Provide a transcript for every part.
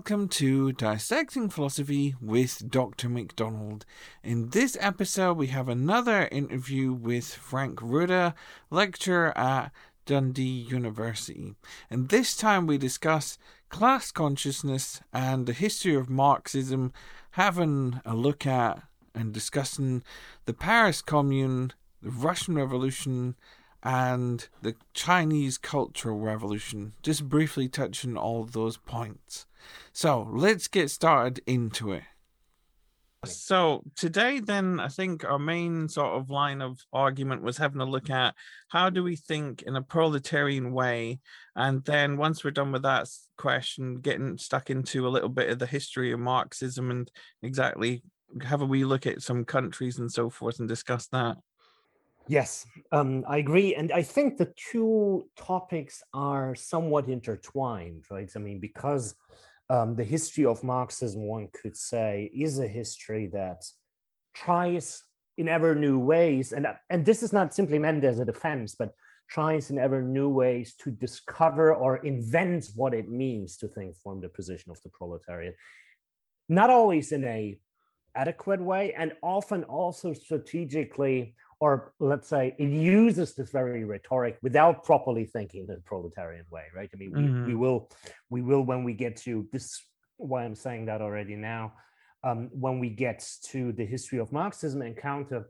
welcome to Dissecting Philosophy with Dr. McDonald. In this episode, we have another interview with Frank Ruda, lecturer at Dundee University. And this time we discuss class consciousness and the history of Marxism, having a look at and discussing the Paris Commune, the Russian Revolution, and the Chinese Cultural Revolution, just briefly touching all those points. So let's get started into it. So today, then, I think our main sort of line of argument was having a look at how do we think in a proletarian way, and then once we're done with that question, getting stuck into a little bit of the history of Marxism and exactly have a wee look at some countries and so forth and discuss that. Yes, um, I agree. And I think the two topics are somewhat intertwined, right? I mean, because um, the history of Marxism, one could say, is a history that tries in ever new ways, and, and this is not simply meant as a defense, but tries in ever new ways to discover or invent what it means to think from the position of the proletariat. Not always in a adequate way, and often also strategically or let's say it uses this very rhetoric without properly thinking the proletarian way right i mean we, mm-hmm. we will we will when we get to this why i'm saying that already now um, when we get to the history of marxism encounter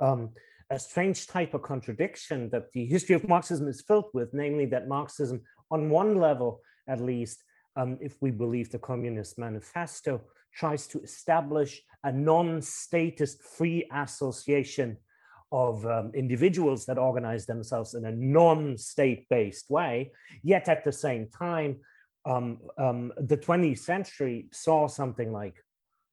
um, a strange type of contradiction that the history of marxism is filled with namely that marxism on one level at least um, if we believe the communist manifesto tries to establish a non-statist free association of um, individuals that organize themselves in a non-state-based way. Yet at the same time, um, um, the 20th century saw something like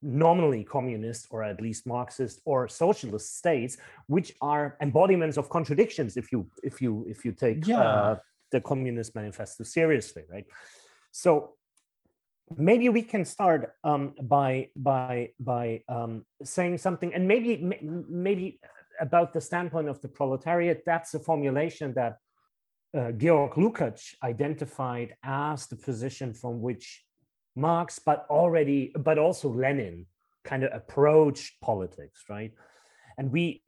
nominally communist or at least Marxist or socialist states, which are embodiments of contradictions. If you if you if you take yeah. uh, the Communist Manifesto seriously, right? So maybe we can start um, by by by um, saying something, and maybe maybe about the standpoint of the proletariat, that's a formulation that uh, Georg Lukács identified as the position from which Marx, but already, but also Lenin, kind of approached politics, right? And we,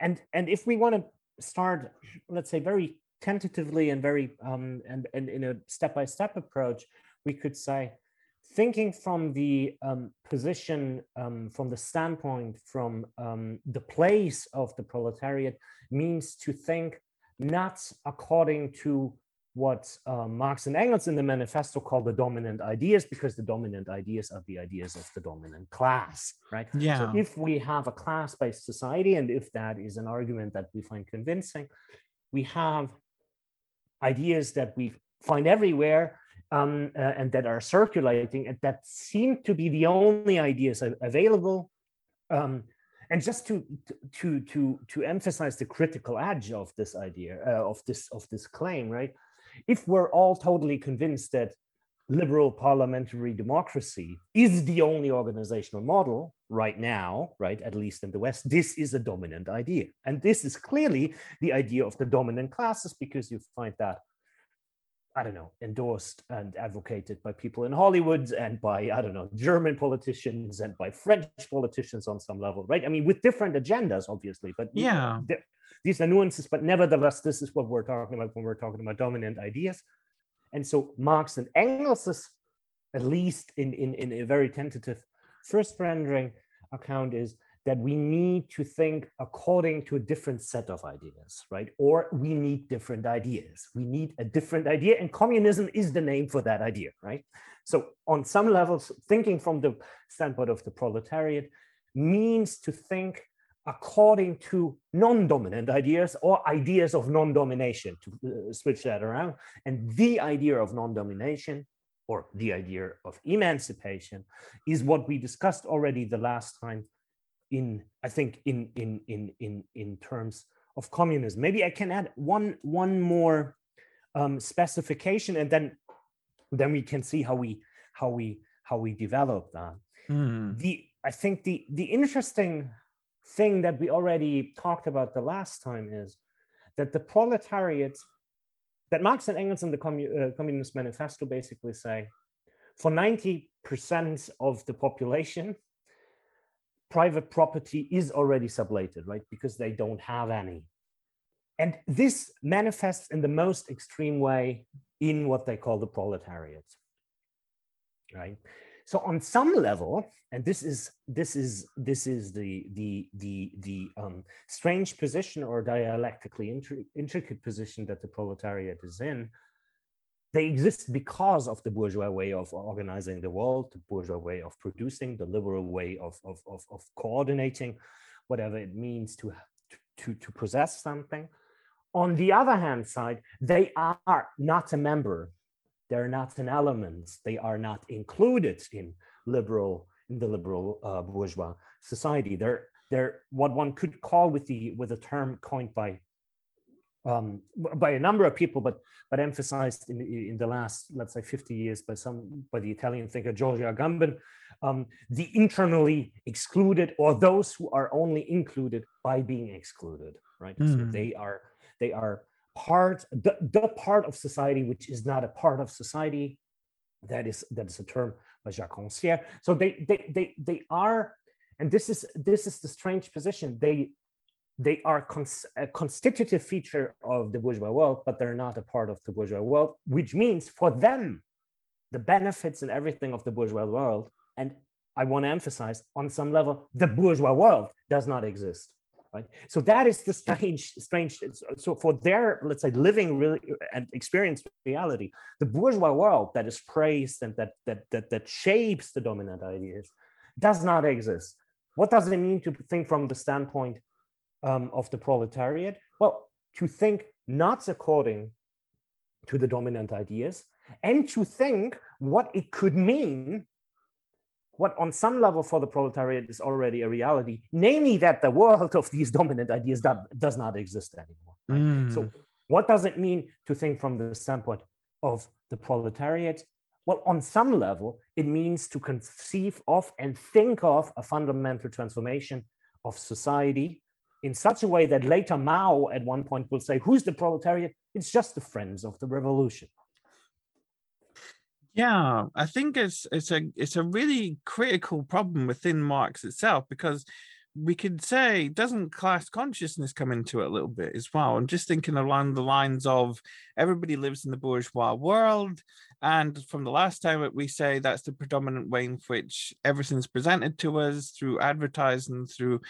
and and if we want to start, let's say, very tentatively and very um, and and in a step-by-step approach, we could say thinking from the um, position, um, from the standpoint, from um, the place of the proletariat means to think not according to what uh, Marx and Engels in the manifesto call the dominant ideas, because the dominant ideas are the ideas of the dominant class, right? Yeah. So if we have a class-based society, and if that is an argument that we find convincing, we have ideas that we find everywhere um, uh, and that are circulating and that seem to be the only ideas available. Um, and just to to to to emphasize the critical edge of this idea uh, of this of this claim, right? If we're all totally convinced that liberal parliamentary democracy is the only organizational model right now, right, at least in the West, this is a dominant idea. And this is clearly the idea of the dominant classes because you find that I don't know, endorsed and advocated by people in Hollywood and by, I don't know, German politicians and by French politicians on some level, right? I mean, with different agendas, obviously, but yeah, these are nuances, but nevertheless, this is what we're talking about when we're talking about dominant ideas. And so Marx and Engels, at least in, in, in a very tentative first rendering account, is that we need to think according to a different set of ideas, right? Or we need different ideas. We need a different idea, and communism is the name for that idea, right? So, on some levels, thinking from the standpoint of the proletariat means to think according to non-dominant ideas or ideas of non-domination to uh, switch that around and the idea of non-domination or the idea of emancipation is what we discussed already the last time in I think in in in in in terms of communism. Maybe I can add one one more um, specification, and then then we can see how we how we how we develop that. Mm. The I think the the interesting thing that we already talked about the last time is that the proletariat that Marx and Engels in the Commun- uh, Communist Manifesto basically say for 90% of the population, private property is already sublated, right? Because they don't have any. And this manifests in the most extreme way in what they call the proletariat, right? So on some level, and this is this is this is the the the the um, strange position or dialectically intricate position that the proletariat is in, they exist because of the bourgeois way of organizing the world, the bourgeois way of producing, the liberal way of, of, of, of coordinating, whatever it means to, to, to possess something. On the other hand side, they are not a member. They're not an element. They are not included in liberal in the liberal uh, bourgeois society. They're they're what one could call with the with a term coined by um, by a number of people, but but emphasized in in the last let's say 50 years by some by the Italian thinker Giorgio Agamben, um, the internally excluded or those who are only included by being excluded, right? Mm. So hmm. they are they are part the, the part of society which is not a part of society. That is that is a term by Jacques Rancière. So they they they they are, and this is this is the strange position. They they are cons- a constitutive feature of the bourgeois world, but they're not a part of the bourgeois world, which means for them, the benefits and everything of the bourgeois world, and I want to emphasize on some level, the bourgeois world does not exist. Right. So that is the strange, strange. So for their, let's say, living really and experienced reality, the bourgeois world that is praised and that that that that shapes the dominant ideas does not exist. What does it mean to think from the standpoint um, of the proletariat? Well, to think not according to the dominant ideas and to think what it could mean, what on some level for the proletariat is already a reality, namely that the world of these dominant ideas that does not exist anymore. Mm. So, what does it mean to think from the standpoint of the proletariat? Well, on some level, it means to conceive of and think of a fundamental transformation of society in such a way that later Mao at one point will say, Who's the proletariat? It's just the friends of the revolution. Yeah, I think it's it's a it's a really critical problem within Marx itself because we could say doesn't class consciousness come into it a little bit as well? I'm just thinking along the lines of everybody lives in the bourgeois world and from the last time that we say that's the predominant way in which everything's presented to us through advertising through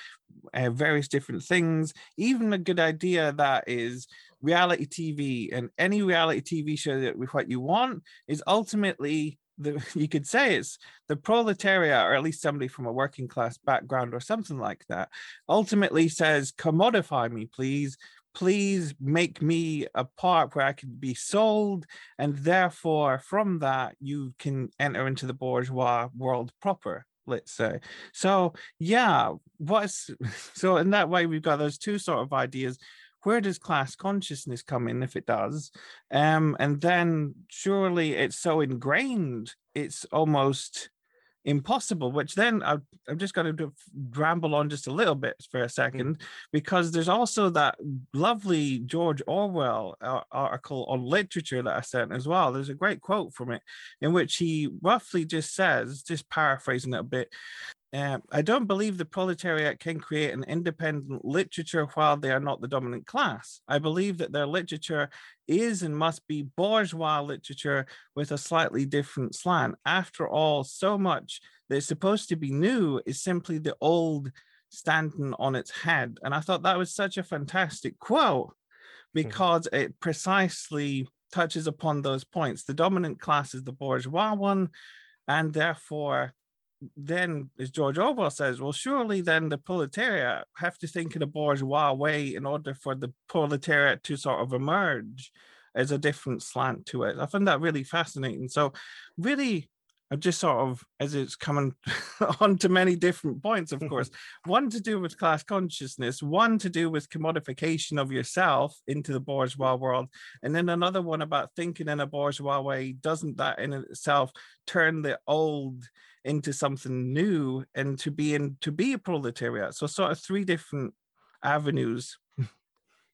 uh, various different things. Even a good idea that is reality tv and any reality tv show that with what you want is ultimately the, you could say it's the proletariat, or at least somebody from a working class background or something like that, ultimately says, commodify me, please. Please make me a part where I can be sold. And therefore, from that, you can enter into the bourgeois world proper let's say. So yeah, what's so in that way we've got those two sort of ideas where does class consciousness come in if it does um, and then surely it's so ingrained it's almost impossible which then I've, I've just going to ramble on just a little bit for a mm. second because there's also that lovely george orwell article on literature that i sent as well there's a great quote from it in which he roughly just says just paraphrasing it a bit uh, I don't believe the proletariat can create an independent literature while they are not the dominant class. I believe that their literature is and must be bourgeois literature with a slightly different slant. After all, so much that's supposed to be new is simply the old standing on its head. And I thought that was such a fantastic quote hmm. because mm-hmm. it precisely touches upon those points. The dominant class is the bourgeois one, and therefore then, as George Orwell says, well, surely then the proletariat have to think in a bourgeois way in order for the proletariat to sort of emerge as a different slant to it. I find that really fascinating. So, really, I just sort of, as it's coming on to many different points, of course, one to do with class consciousness, one to do with commodification of yourself into the bourgeois world, and then another one about thinking in a bourgeois way. Doesn't that in itself turn the old into something new and to be in to be a proletariat? So sort of three different avenues.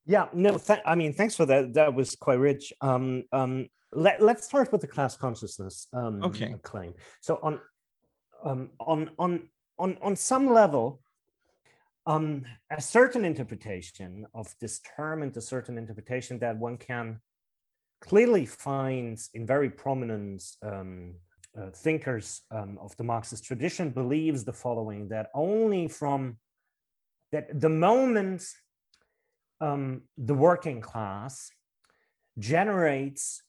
Yeah no th- i mean thanks for that. That was quite rich. Um um let, let's start with the class consciousness um, Okay. claim. So on um, on on on on some level, um, a certain interpretation of this term and a certain interpretation that one can clearly find in very prominent um, uh, thinkers um, of the Marxist tradition believes the following: that only from that the moment um, the working class generates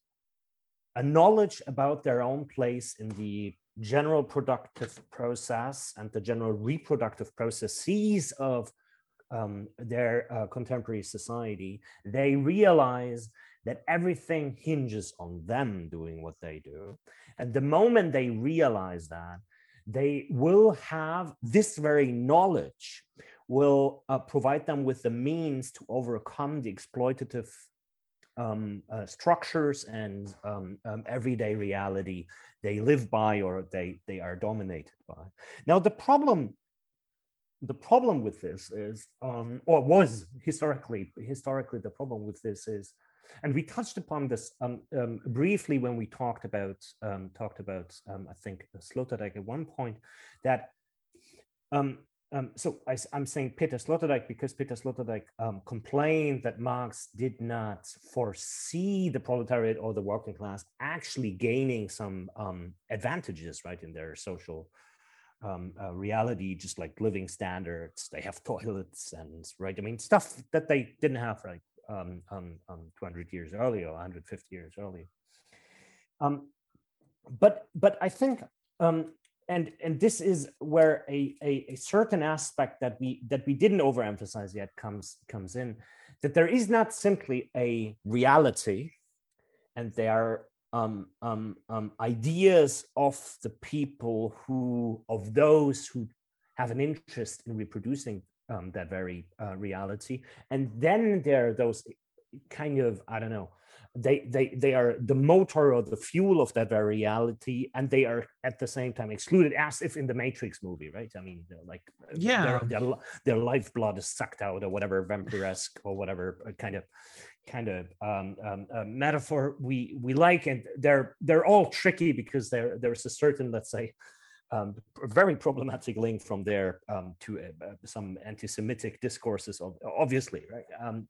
a knowledge about their own place in the general productive process and the general reproductive processes of um, their uh, contemporary society, they realize that everything hinges on them doing what they do. And the moment they realize that, they will have this very knowledge will uh, provide them with the means to overcome the exploitative um, uh, structures and um, um, everyday reality they live by or they they are dominated by. Now the problem the problem with this is um, or was historically historically the problem with this is and we touched upon this um, um, briefly when we talked about um, talked about um, I think Sloterdijk at one point that um, so I, am saying Peter Sloterdijk because Peter Sloterdijk um, complained that Marx did not foresee the proletariat or the working class actually gaining some um, advantages, right, in their social um, uh, reality, just like living standards. They have toilets and right, I mean, stuff that they didn't have like um, um, 200 years earlier, 150 years earlier. but but I think um, and and this is where a, a, a, certain aspect that we that we didn't overemphasize yet comes comes in that there is not simply a reality and there are um, um, um, ideas of the people who of those who have an interest in reproducing um, that very uh, reality. And then there are those kind of i don't know they they they are the motor or the fuel of that very reality and they are at the same time excluded as if in the matrix movie right i mean like yeah their, their, their lifeblood is sucked out or whatever vampiresque or whatever uh, kind of kind of um, um, uh, metaphor we we like and they're they're all tricky because there there's a certain let's say um, very problematic link from there um, to uh, some anti-Semitic discourses, obviously, right? Um,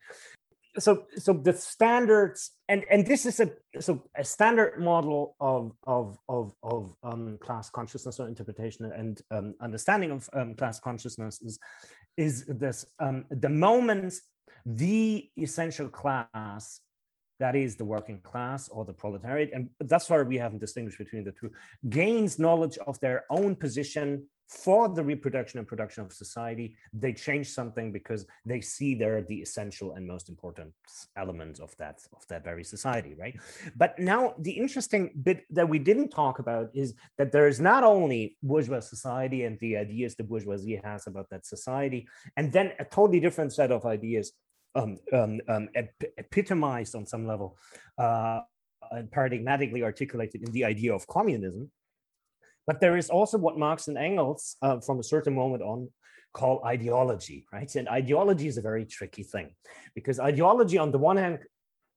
so so the standards and and this is a so a standard model of of of of um, class consciousness or interpretation and um, understanding of um, class consciousness is is this um, the moment the essential class that is the working class or the proletariat and that's why we haven't distinguished between the two gains knowledge of their own position for the reproduction and production of society they change something because they see they're the essential and most important elements of that of that very society right? But now the interesting bit that we didn't talk about is that there is not only bourgeois society and the ideas the bourgeoisie has about that society and then a totally different set of ideas um, um, um, ep- epitomized on some level uh, and paradigmatically articulated in the idea of communism but there is also what Marx and Engels, uh, from a certain moment on, call ideology, right? And ideology is a very tricky thing because ideology, on the one hand,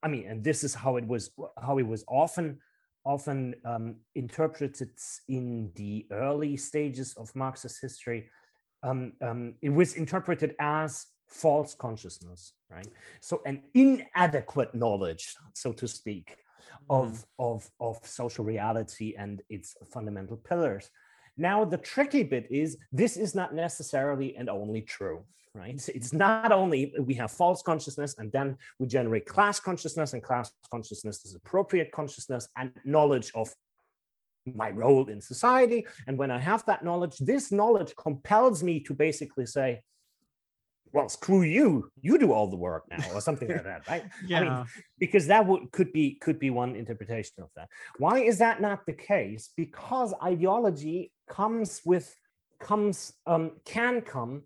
I mean, and this is how it was, how it was often, often um, interpreted in the early stages of Marxist history. Um, um, it was interpreted as false consciousness, right? So an inadequate knowledge, so to speak, of, mm. of, of social reality and its fundamental pillars. Now, the tricky bit is this is not necessarily and only true, right? It's not only we have false consciousness and then we generate class consciousness, and class consciousness is appropriate consciousness and knowledge of my role in society. And when I have that knowledge, this knowledge compels me to basically say, well, screw you, you do all the work now, or something like that, right? Yeah. I mean, because that would could be could be one interpretation of that. Why is that not the case? Because ideology comes with comes um, can come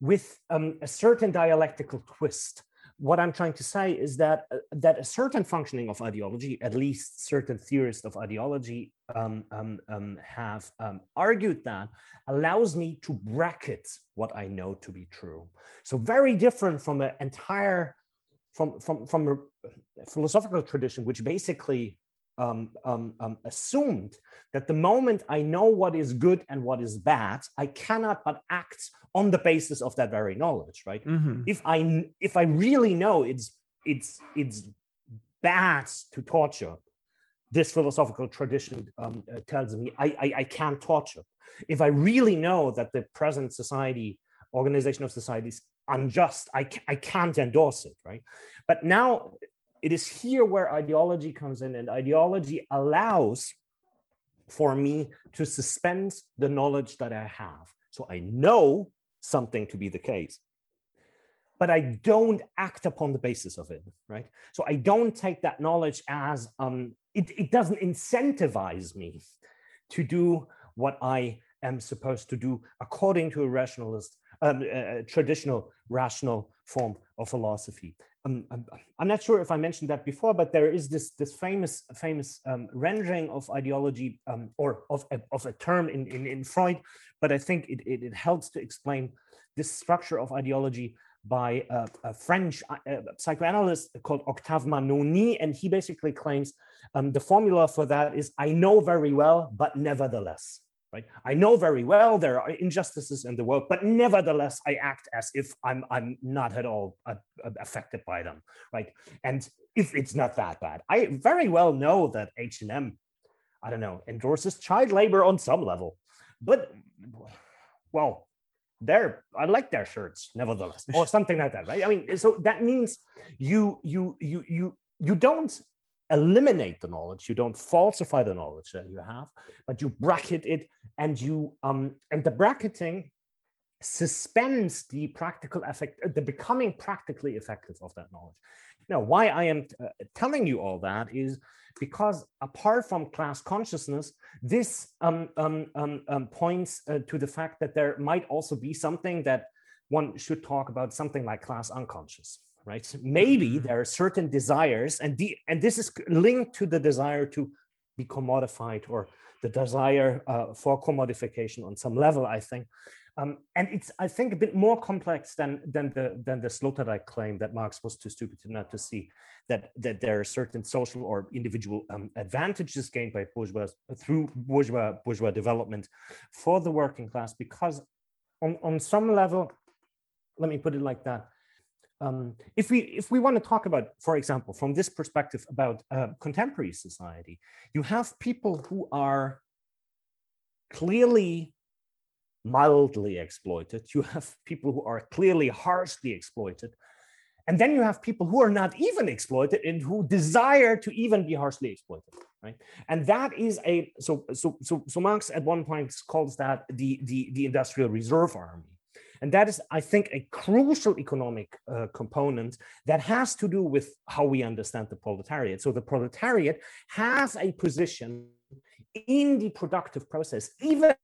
with um, a certain dialectical twist what I'm trying to say is that uh, that a certain functioning of ideology, at least certain theorists of ideology um, um, um, have um, argued that, allows me to bracket what I know to be true. So very different from an entire from from from a philosophical tradition, which basically um, um, um, assumed that the moment I know what is good and what is bad, I cannot but act on the basis of that very knowledge, right? Mm-hmm. If I if I really know it's it's it's bad to torture, this philosophical tradition um, uh, tells me I, I I can't torture. If I really know that the present society organization of society is unjust, I I can't endorse it, right? But now it is here where ideology comes in, and ideology allows for me to suspend the knowledge that I have. So I know something to be the case, but I don't act upon the basis of it, right? So I don't take that knowledge as um, it, it doesn't incentivize me to do what I am supposed to do according to a rationalist, um, a traditional rational form of philosophy. I'm, I'm, not sure if I mentioned that before, but there is this this famous famous um, rendering of ideology um, or of a, of a term in, in, in Freud, but I think it, it, it helps to explain this structure of ideology by a, a French uh, psychoanalyst called Octave Mannoni, and he basically claims um, the formula for that is I know very well, but nevertheless right? I know very well there are injustices in the world, but nevertheless, I act as if I'm I'm not at all uh, uh affected by them, right? And if it's not that bad, I very well know that H and M, I don't know, endorses child labor on some level, but well, they're I like their shirts nevertheless, or something like that, right? I mean, so that means you you you you you don't eliminate the knowledge. You don't falsify the knowledge that you have but you bracket it and you um and the bracketing suspends the practical effect the becoming practically effective of that knowledge. Now why i am uh, telling you all that is because apart from class consciousness this um, um, um, um points uh, to the fact that there might also be something that one should talk about something like class unconscious right? Maybe mm-hmm. there are certain desires, and the and this is linked to the desire to be commodified or the desire uh, for commodification on some level, I think. Um, and it's, I think, a bit more complex than than the than the Sloterdijk claim that Marx was too stupid to not to see that that there are certain social or individual um, advantages gained by bourgeois through bourgeois bourgeois development for the working class because on on some level, let me put it like that um, if we if we want to talk about, for example, from this perspective about uh, contemporary society, you have people who are clearly mildly exploited. You have people who are clearly harshly exploited. And then you have people who are not even exploited and who desire to even be harshly exploited, right? And that is a so so so so Marx at one point calls that the the, the industrial reserve army and that is, I think, a crucial economic uh, component that has to do with how we understand the proletariat. So the proletariat has a position in the productive process, even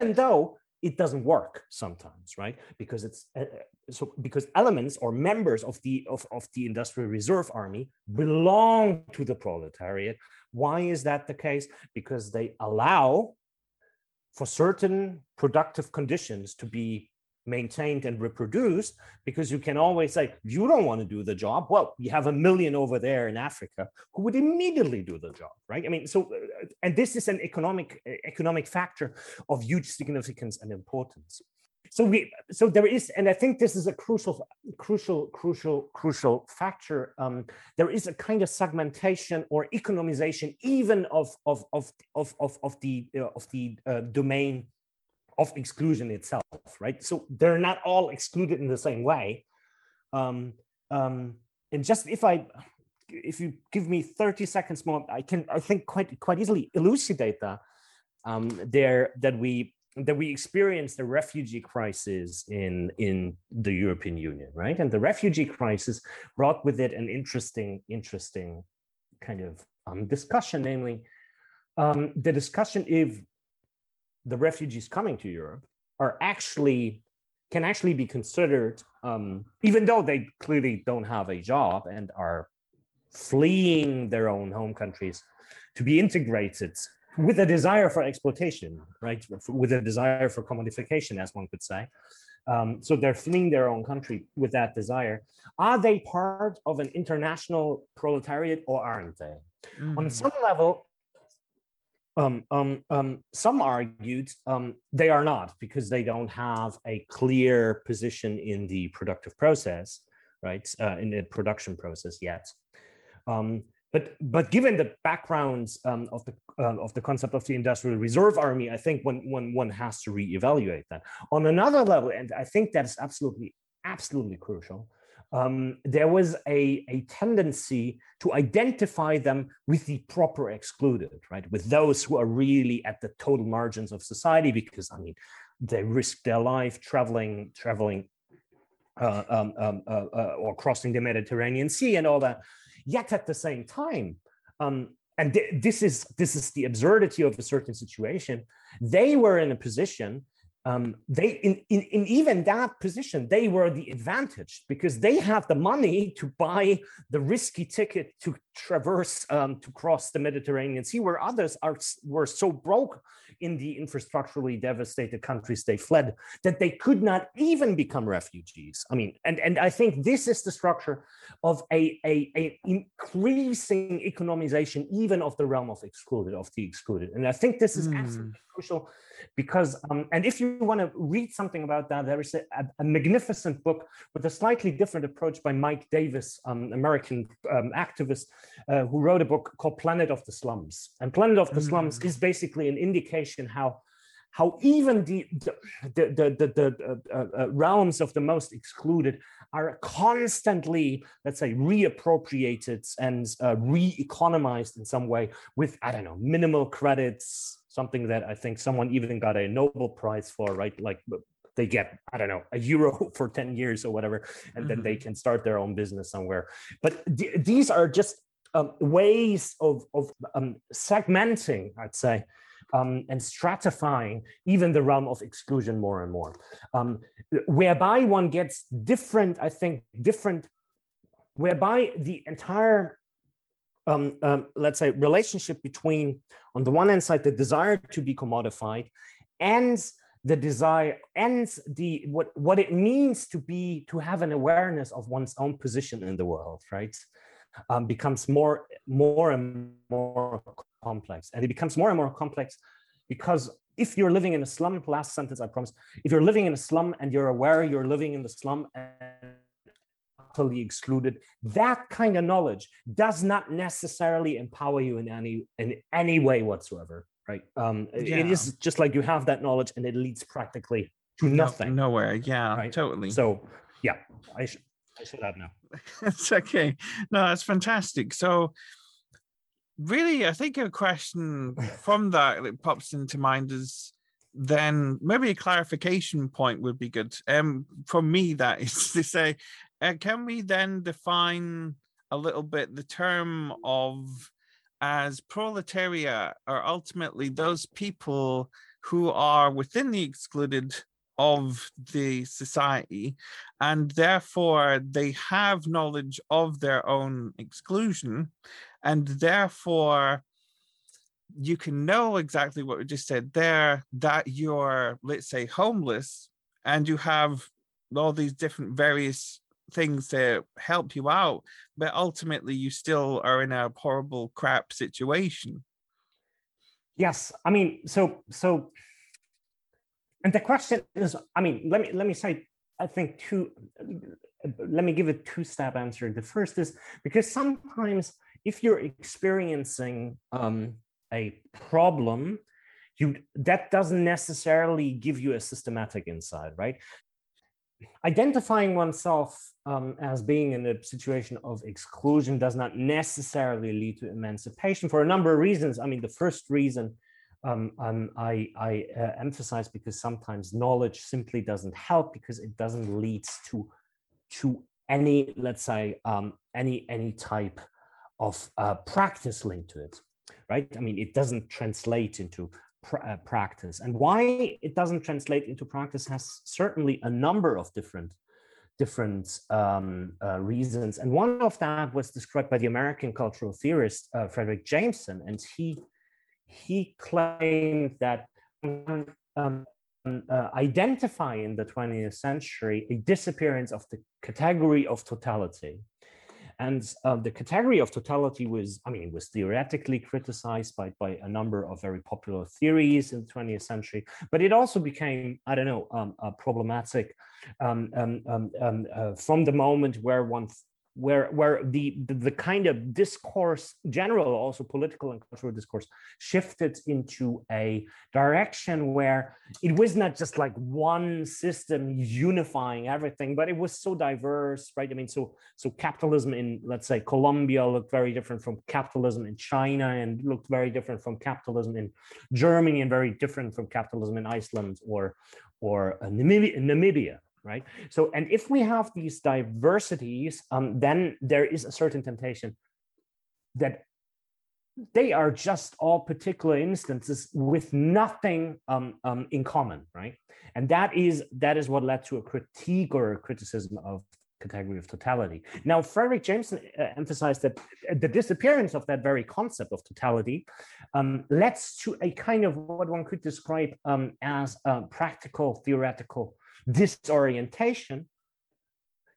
though it doesn't work sometimes right? Because it's uh, so because elements or members of the of, of the industrial reserve army belong to the proletariat. Why is that the case? Because they allow for certain productive conditions to be maintained and reproduced because you can always say you don't want to do the job. Well you have a million over there in africa who would immediately do the job right? I mean so uh, and this is an economic economic factor of huge significance and importance. So we so there is and i think this is a crucial crucial crucial crucial factor um, there is a kind of segmentation or economization even of of of of of, of the uh, of the uh, domain of exclusion itself, right? So they're not all excluded in the same way. Um, um, and just if I, if you give me 30 seconds more, I can, I think quite, quite easily elucidate that um, there, that we, that we experienced the refugee crisis in, in the European Union, right? And the refugee crisis brought with it an interesting, interesting kind of um, discussion, namely um, the discussion if the refugees coming to Europe are actually can actually be considered, um, even though they clearly don't have a job and are fleeing their own home countries, to be integrated with a desire for exploitation, right? With a desire for commodification, as one could say. Um, so they're fleeing their own country with that desire. Are they part of an international proletariat or aren't they? Mm. On some level, um, um, um, some argued um, they are not because they don't have a clear position in the productive process, right? Uh, in the production process yet. Um, but but given the backgrounds um, of the uh, of the concept of the industrial reserve army, I think one one one has to reevaluate that. On another level, and I think that is absolutely absolutely crucial um, there was a, a tendency to identify them with the proper excluded, right? With those who are really at the total margins of society, because I mean, they risk their life traveling, traveling, uh, um, um, uh, uh, or crossing the Mediterranean Sea and all that. Yet at the same time, um, and th- this is this is the absurdity of a certain situation. They were in a position um, they in, in, in even that position they were the advantage because they had the money to buy the risky ticket to traverse um, to cross the mediterranean sea where others are were so broke in the infrastructurally devastated countries they fled that they could not even become refugees i mean and and i think this is the structure of a, a, a increasing economization even of the realm of excluded of the excluded and i think this is mm. absolutely crucial because um, and if you want to read something about that there is a, a, magnificent book with a slightly different approach by mike davis um, american um, activist uh, who wrote a book called planet of the slums and planet of the mm-hmm. slums is basically an indication how how even the the the, the, the uh, uh, realms of the most excluded are constantly, let's say, reappropriated and uh, re-economized in some way with I don't know minimal credits, something that I think someone even got a Nobel Prize for, right? Like they get i don't know a euro for 10 years or whatever and mm-hmm. then they mm-hmm. can start their own business somewhere but th- these are just um, ways of, of um, segmenting i'd say um, and stratifying even the realm of exclusion more and more. Um, whereby one gets different i think different whereby the entire um, um, let's say, relationship between, on the one hand side, the desire to be commodified and the desire and the what what it means to be to have an awareness of one's own position in the world right um, becomes more more and more complex and it becomes more and more complex because if you're living in a slum last sentence i promise if you're living in a slum and you're aware you're living in the slum and utterly excluded that kind of knowledge does not necessarily empower you in any in any way whatsoever right um yeah. it is just like you have that knowledge and it leads practically to nothing no, nowhere yeah right? totally so yeah i should i should have now. It's okay. No that's fantastic. So really i think a question from that that pops into mind is then maybe a clarification point would be good. Um, for me, that is to say, uh, can we then define a little bit the term of as proletariat are ultimately those people who are within the excluded of the society and therefore they have knowledge of their own exclusion and therefore you can know exactly what we just said there that you're let's say homeless and you have all these different various things to help you out but ultimately you still are in a horrible crap situation. Yes i mean so so and the question is i mean let me let me say i think two let me give a two step answer the first is because sometimes if you're experiencing um, a problem you that doesn't necessarily give you a systematic insight right identifying oneself um, as being in a situation of exclusion does not necessarily lead to emancipation for a number of reasons. I mean, the first reason um, um, I, I uh, emphasize because sometimes knowledge simply doesn't help because it doesn't lead to to any, let's say, um, any any type of uh, practice linked to it, right? I mean, it doesn't translate into pr- uh, practice. And why it doesn't translate into practice has certainly a number of different different um, uh, reasons. And one of that was described by the American cultural theorist uh, Fredric Jameson, and he he claimed that um, uh, identify in the 20th century a disappearance of the category of totality. And uh, the category of totality was, I mean, was theoretically criticized by, by a number of very popular theories in the 20th century, but it also became, I don't know, um, uh, problematic um, um, um, um uh, from the moment where one where where the, the, the kind of discourse general also political and cultural discourse shifted into a direction where it was not just like one system unifying everything but it was so diverse right? I mean so so capitalism in let's say colombia looked very different from capitalism in china and looked very different from capitalism in germany and very different from capitalism in iceland or or uh, namibia, namibia right? So, and if we have these diversities, um, then there is a certain temptation that they are just all particular instances with nothing um, um, in common, right? And that is that is what led to a critique or a criticism of category of totality. Now, Fredric Jameson uh, emphasized that the disappearance of that very concept of totality um, led to a kind of what one could describe um, as a practical theoretical disorientation,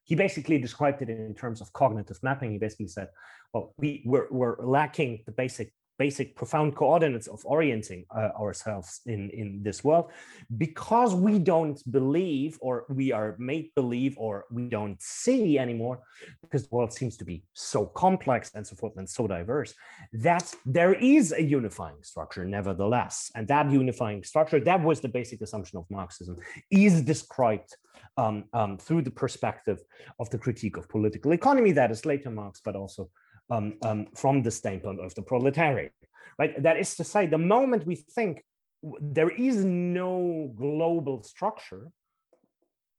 he basically described it in terms of cognitive mapping. He basically said, well, we, we're, we're lacking the basic basic profound coordinates of orienting uh, ourselves in, in this world. Because we don't believe or we are made believe or we don't see anymore because the world seems to be so complex and so forth and so diverse that there is a unifying structure nevertheless. And that unifying structure that was the basic assumption of marxism is described um, um, through the perspective of the critique of political economy that is later marx but also um, um, from the standpoint of the proletariat, right? That is to say, the moment we think there is no global structure,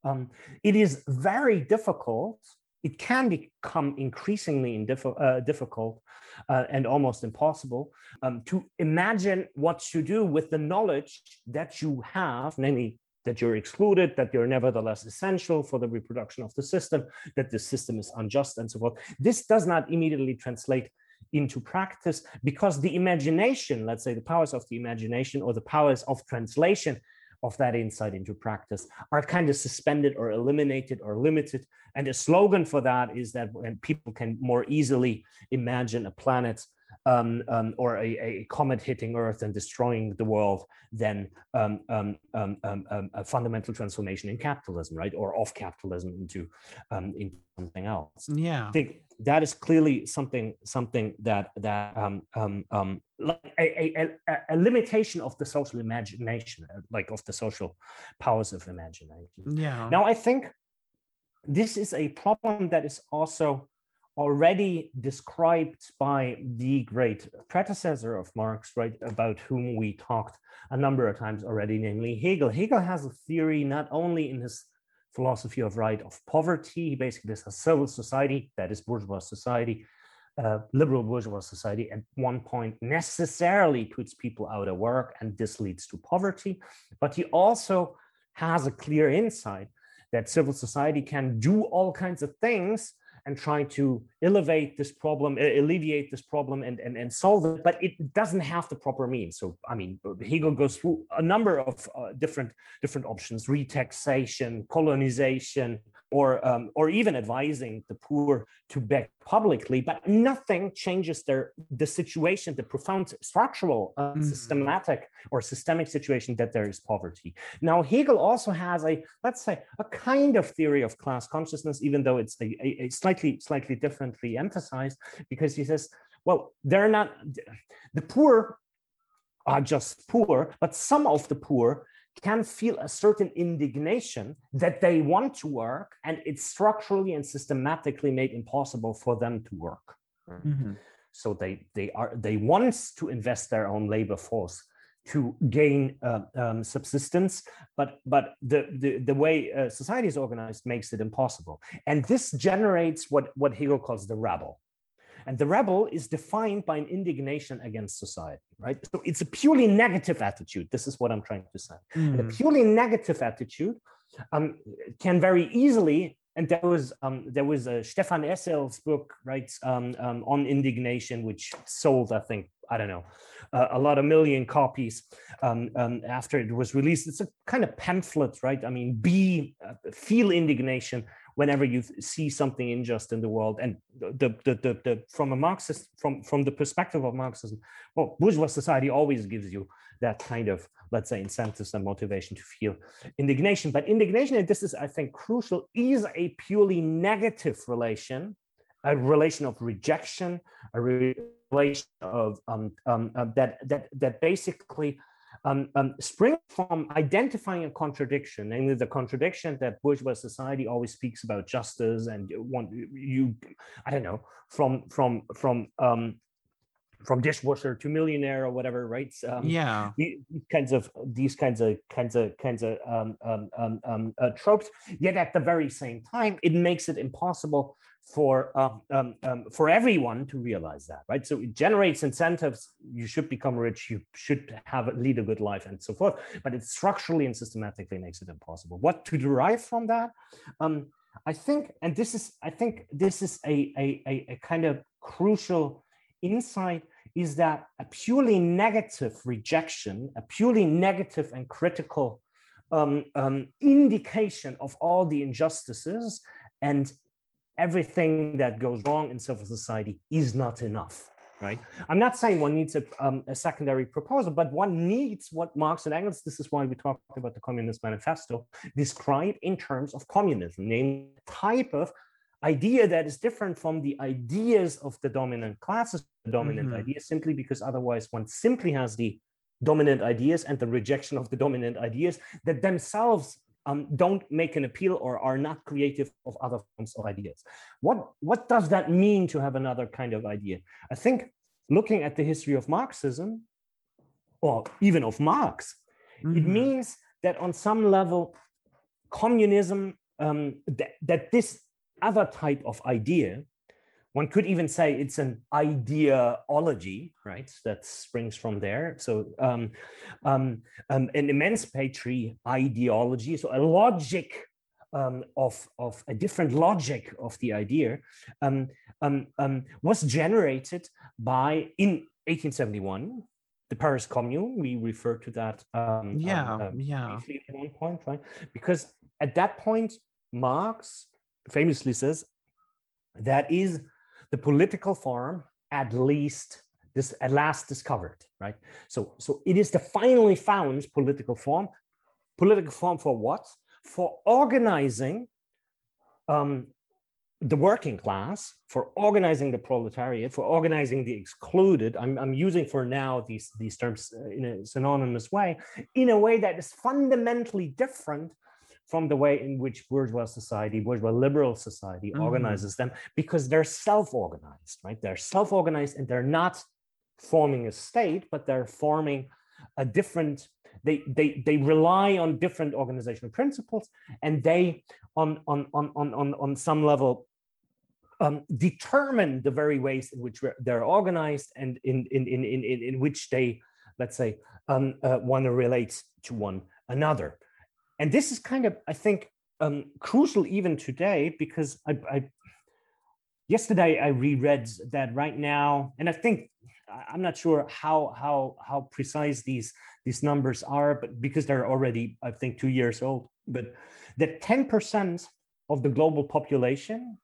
um, it is very difficult. It can become increasingly uh, difficult uh, and almost impossible um, to imagine what to do with the knowledge that you have, namely that you're excluded, that you're nevertheless essential for the reproduction of the system, that the system is unjust, and so forth. This does not immediately translate into practice because the imagination, let's say the powers of the imagination or the powers of translation of that insight into practice are kind of suspended or eliminated or limited. And a slogan for that is that when people can more easily imagine a planet um, um, or a, a, comet hitting Earth and destroying the world than um, um, um, um a fundamental transformation in capitalism, right, or of capitalism into into something else. Yeah, I think that is clearly something something that that like a, a, a, limitation of the social imagination, uh, like of the social powers of imagination. Yeah. Now I think this is a problem that is also already described by the great predecessor of Marx, right, about whom we talked a number of times already, namely Hegel. Hegel has a theory not only in his philosophy of right of poverty, he basically says a civil society, that is bourgeois society, uh, liberal bourgeois society, at one point necessarily puts people out of work, and this leads to poverty. But he also has a clear insight that civil society can do all kinds of things and try to elevate this problem, alleviate this problem and, and, and solve it, but it doesn't have the proper means. So, I mean, Hegel goes through a number of uh, different, different options, retaxation, colonization, or um, or even advising the poor to beg publicly, but nothing changes their the situation, the profound structural, uh, mm. systematic or systemic situation that there is poverty. Now Hegel also has a let's say a kind of theory of class consciousness, even though it's a, a, a slightly slightly differently emphasized, because he says, well, they're not the poor are just poor, but some of the poor can feel a certain indignation that they want to work and it's structurally and systematically made impossible for them to work. Mm-hmm. so they they are they want to invest their own labor force to gain uh, um, subsistence but but the the, the way uh, society is organized makes it impossible. And this generates what what hegel calls the rabble and the rebel is defined by an indignation against society, right? So it's a purely negative attitude. This is what I'm trying to say. Mm. And a hmm. purely negative attitude um, can very easily and there was um, there was a Stéphane Hessel's book, right, um, um, on indignation, which sold, I think, I don't know, uh, a lot of million copies um, um, after it was released. It's a kind of pamphlet, right? I mean, be uh, feel indignation whenever you see something unjust in the world and the, the, the, the, from a marxist from from the perspective of marxism well bourgeois society always gives you that kind of let's say incentives and motivation to feel indignation. But indignation and this is i think crucial is a purely negative relation a relation of rejection a relation of um, um, uh, that that that basically um, um, spring from identifying a contradiction, namely the contradiction that bourgeois society always speaks about justice and want you, I don't know, from from from um, from dishwasher to millionaire or whatever, right? Um, yeah, these kinds of these kinds of kinds of kinds of um, um, um, um, uh, tropes. Yet at the very same time, it makes it impossible for um, um, um, for everyone to realize that, right? So it generates incentives. You should become rich. You should have lead a good life, and so forth. But it structurally and systematically makes it impossible. What to derive from that? Um, I think, and this is, I think, this is a, a, a, kind of crucial insight is that a purely negative rejection, a purely negative and critical um, um, indication of all the injustices and everything that goes wrong in civil society is not enough right i'm not saying one needs a, um, a, secondary proposal but one needs what marx and engels this is why we talked about the communist manifesto describe in terms of communism namely type of idea that is different from the ideas of the dominant classes, the dominant mm-hmm. ideas, simply because otherwise one simply has the dominant ideas and the rejection of the dominant ideas that themselves um, don't make an appeal or are not creative of other forms of ideas. What, what does that mean to have another kind of idea? I think looking at the history of Marxism, or even of Marx, mm-hmm. it means that on some level, communism, um, that, that this other type of idea. One could even say it's an ideology, right? That springs from there. So, um, um, um, an emancipatory ideology, so a logic um, of, of a different logic of the idea um, um, um was generated by in 1871 the Paris Commune. We refer to that. Um, yeah, um, yeah. At one point, right? Because at that point, Marx famously says that is the political form at least this at last discovered right? So so it is the finally found political form political form for what? For organizing um, the working class for organizing the proletariat for organizing the excluded. I'm, I'm using for now these these terms uh, in a synonymous way in a way that is fundamentally different from the way in which bourgeois society, bourgeois liberal society mm-hmm. organizes them, because they're self-organized, right? They're self-organized and they're not forming a state, but they're forming a different, they they they rely on different organizational principles and they on on on on on, on some level um, determine the very ways in which they're organized and in in in in, in which they let's say um, uh, want to relate to one another and this is kind of i think um, crucial even today because I, I yesterday i reread that right now. And i think i'm not sure how how how precise these these numbers are but because they're already i think two years old. But that 10% of the global population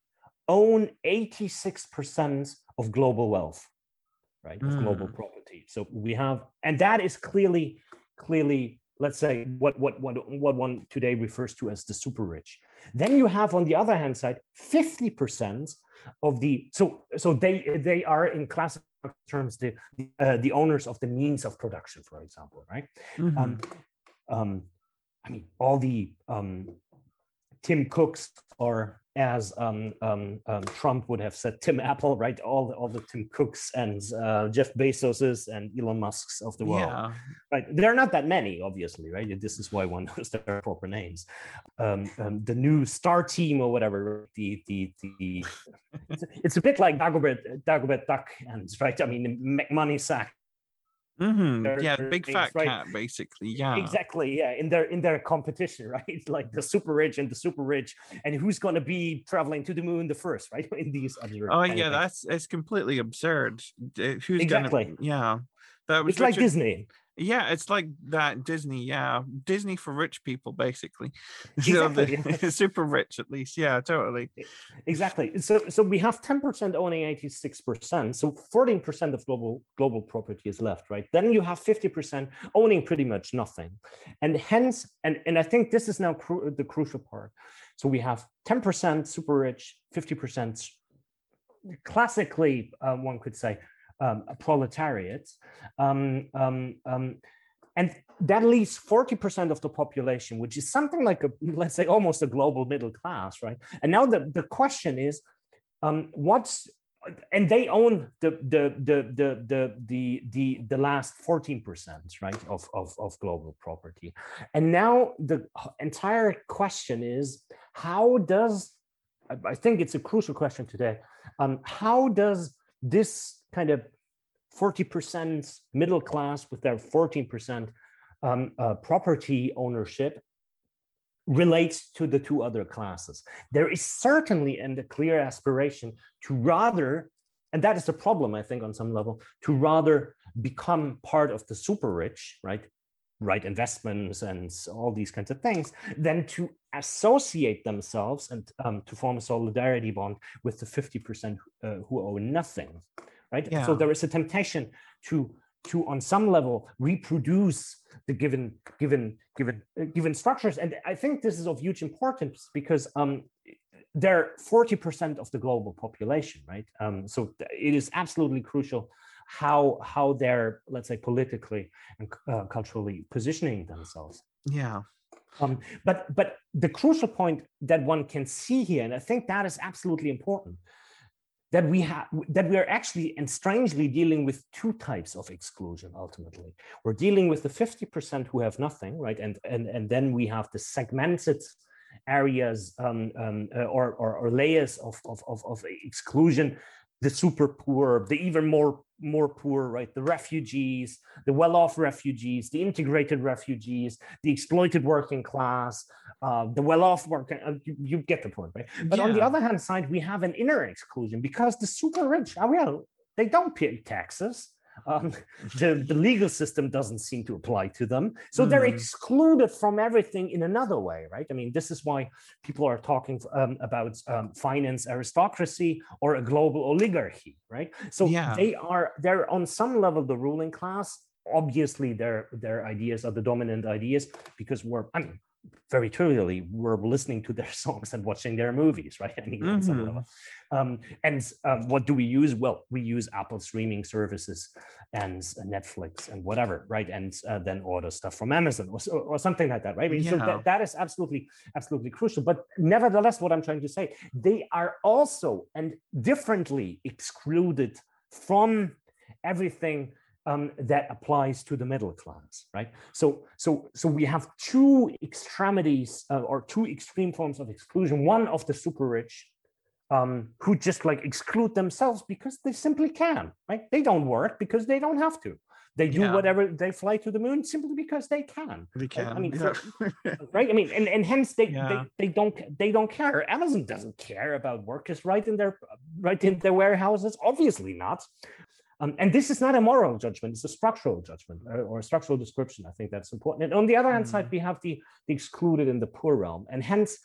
own 86% of global wealth right of mm. global property. So we have and that is clearly clearly let's say what what what what one today refers to as the super rich then you have on the other hand side 50% of the so so they they are in classic terms the uh, the owners of the means of production for example right mm-hmm. um, um, i mean all the um, tim cooks or as um, um, um, Trump would have said, Tim Apple, right? All the, all the Tim Cooks and uh, Jeff Bezoses and Elon Musk's of the world, yeah. right? There are not that many, obviously, right? This is why one knows their proper names. Um, um, the new Star Team or whatever, the the the, it's, it's a bit like Dagobert Dagobert Duck and right. I mean, money sack Mm-hmm. Yeah, big fat right? cat, basically. Yeah, exactly. Yeah, in their in their competition, right? Like the super rich and the super rich, and who's going to be traveling to the moon the first, right? In these other. Oh yeah, that's it's completely absurd. Who's exactly. gonna? Yeah, that was it's Richard, like Disney. Yeah, it's like that Disney. Yeah, Disney for rich people, basically. Exactly. So super rich, at least. Yeah, totally. Exactly. So, so we have ten percent owning eighty-six percent. So fourteen percent of global global property is left, right? Then you have fifty percent owning pretty much nothing, and hence, and and I think this is now cru- the crucial part. So we have ten percent super rich, fifty percent classically, uh, one could say, um, proletariat. Um, um, um, and that leaves 40% of the population, which is something like, a, let's say, almost a global middle class, right? And now the, the question is, um, what's and they own the the the the the the the, the last 14% right of, of of global property and now the entire question is how does i think it's a crucial question today um, how does this kind of 40% middle class with their 14% um, uh, property ownership relates to the two other classes. There is certainly and a clear aspiration to rather, and that is the problem, I think, on some level, to rather become part of the super rich, right? Right investments and all these kinds of things, than to associate themselves and um, to form a solidarity bond with the 50% uh, who own nothing right? Yeah. So there is a temptation to to on some level reproduce the given given given uh, given structures, and I think this is of huge importance because um, they're 40% of the global population, right? Um, so it is absolutely crucial how how they're let's say politically and uh, culturally positioning themselves. Yeah. Um, but but the crucial point that one can see here, and I think that is absolutely important, that we have that we are actually and strangely dealing with two types of exclusion ultimately. We're dealing with the 50% who have nothing right? And and and then we have the segmented areas um, um, uh, or, or, or layers of, of, of, of exclusion the super poor, the even more more poor, right? The refugees, the well-off refugees, the integrated refugees, the exploited working class, uh, the well-off working. Uh, you, you, get the point, right? But yeah. on the other hand side, we have an inner exclusion because the super rich, oh, well, they don't pay taxes um, the, the legal system doesn't seem to apply to them. So mm. they're hmm. excluded from everything in another way, right? I mean, this is why people are talking um, about um, finance aristocracy or a global oligarchy, right? So yeah. they are, they're on some level the ruling class. Obviously, their their ideas are the dominant ideas because we're, I mean, very trivially we're listening to their songs and watching their movies right? I mean, mm-hmm. um, and um, what do we use? Well we use apple streaming services and netflix and whatever right? And uh, then order stuff from amazon or, or something like that right? I mean, yeah. so that, that is absolutely absolutely crucial. But nevertheless what i'm trying to say they are also and differently excluded from everything um, that applies to the middle class, right? So, so, so we have two extremities uh, or two extreme forms of exclusion. One of the super rich, um, who just like exclude themselves because they simply can, right? They don't work because they don't have to. They do yeah. whatever. They fly to the moon simply because they can. They can. I mean, yeah. right? I mean, and, and hence they, yeah. they they don't they don't care. Amazon doesn't care about workers right in their right in their warehouses. Obviously not. Um, and this is not a moral judgment, it's a structural judgment or, uh, or a structural description. I think that's important. And on the other hand mm. side, we have the, the excluded in the poor realm. And hence,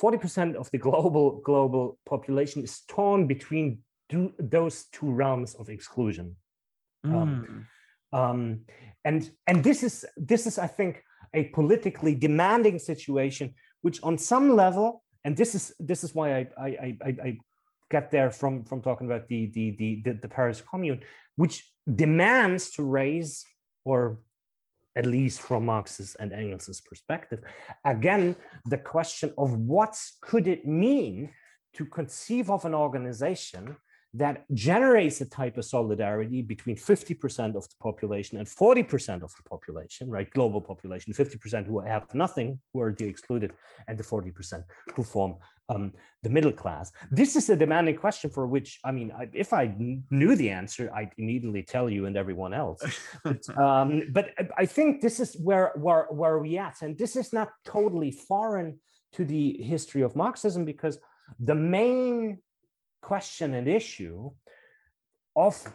40% of the global global population is torn between do, those two realms of exclusion. Mm. Um, um, and and this is this is, I think, a politically demanding situation, which on some level, and this is this is why I I, I, I get there from from talking about the the the the, the Paris Commune, which demands to raise or at least from Marx's and Engels's perspective, again, the question of what could it mean to conceive of an organization that generates a type of solidarity between 50% of the population and 40% of the population, right? Global population, 50% who have nothing, who are the excluded, and the 40% who form um, the middle class. This is a demanding question for which, I mean, I, if I knew the answer, I'd immediately tell you and everyone else. but, um, but I think this is where, where, where we at. And this is not totally foreign to the history of Marxism because the main question and issue of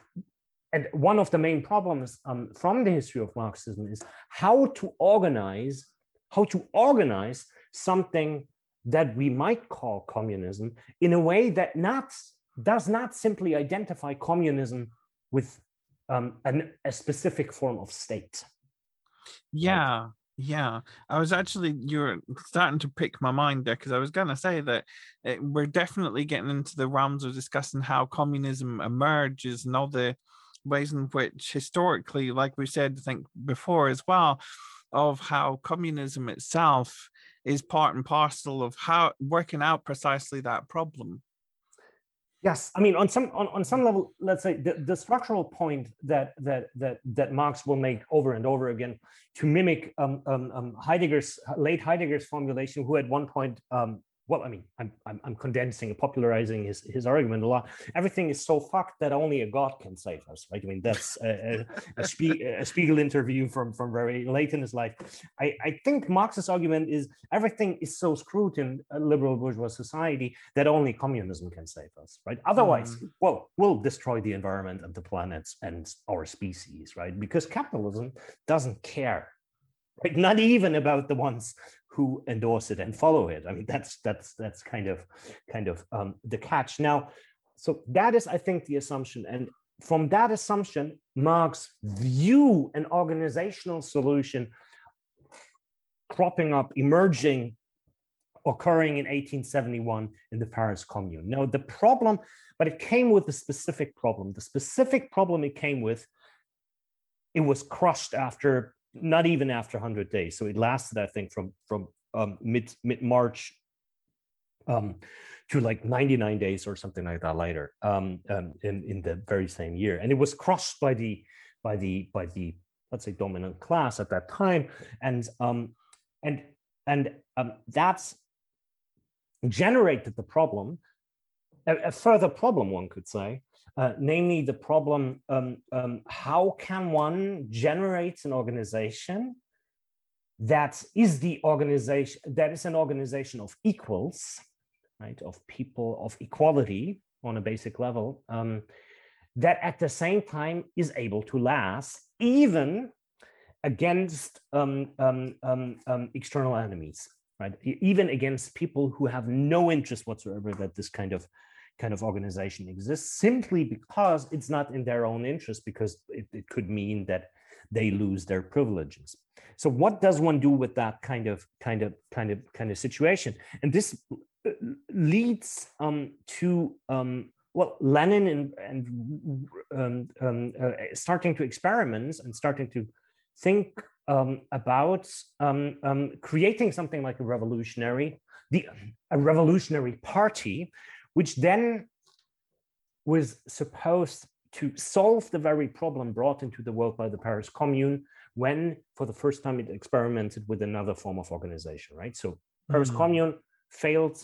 and one of the main problems um, from the history of Marxism is how to organize, how to organize something that we might call communism in a way that not does not simply identify communism with um, an, a specific form of state. Yeah, right? yeah. I was actually you're starting to pick my mind there because I was going to say that it, we're definitely getting into the realms of discussing how communism emerges and all the ways in which historically, like we said, I think before as well, of how communism itself is part and parcel of how working out precisely that problem. Yes, I mean on some on, on some level, let's say the, the structural point that that that that Marx will make over and over again to mimic um, um, um Heidegger's late Heidegger's formulation, who at one point um, well, I mean, I'm, I'm, I'm condensing and popularizing his, his argument a lot. Everything is so fucked that only a God can save us, right? I mean, that's a, a, a, Spie- a Spiegel interview from, from very late in his life. I, I think Marx's argument is everything is so screwed in a liberal bourgeois society that only communism can save us, right? Otherwise, mm. well, we'll destroy the environment and the planets and our species, right? Because capitalism doesn't care right? Not even about the ones who endorse it and follow it. I mean, that's that's that's kind of kind of um, the catch. Now, so that is, I think, the assumption, and from that assumption, Marx view an organizational solution cropping up, emerging, occurring in 1871 in the Paris Commune. Now, the problem, but it came with a specific problem. The specific problem it came with, it was crushed after not even after 100 days. So it lasted, I think, from from um, mid mid March um, to like 99 days or something like that later um, um, in in the very same year, and it was crushed by the by the by the let's say dominant class at that time, and um, and and um, that's generated the problem, a, a further problem, one could say, uh, namely the problem um, um, how can one generate an organization that is the organization that is an organization of equals right of people of equality on a basic level um, that at the same time is able to last even against um, um, um, external enemies right? Even against people who have no interest whatsoever that this kind of kind of organization exists simply because it's not in their own interest because it, it could mean that they lose their privileges. So what does one do with that kind of kind of kind of kind of situation? And this leads um, to um, well lenin and, and um, um, uh, starting to experiment and starting to think um, about um, creating something like a revolutionary the a revolutionary party which then was supposed to solve the very problem brought into the world by the Paris Commune when, for the first time, it experimented with another form of organization, right? So Paris mm-hmm. Commune failed,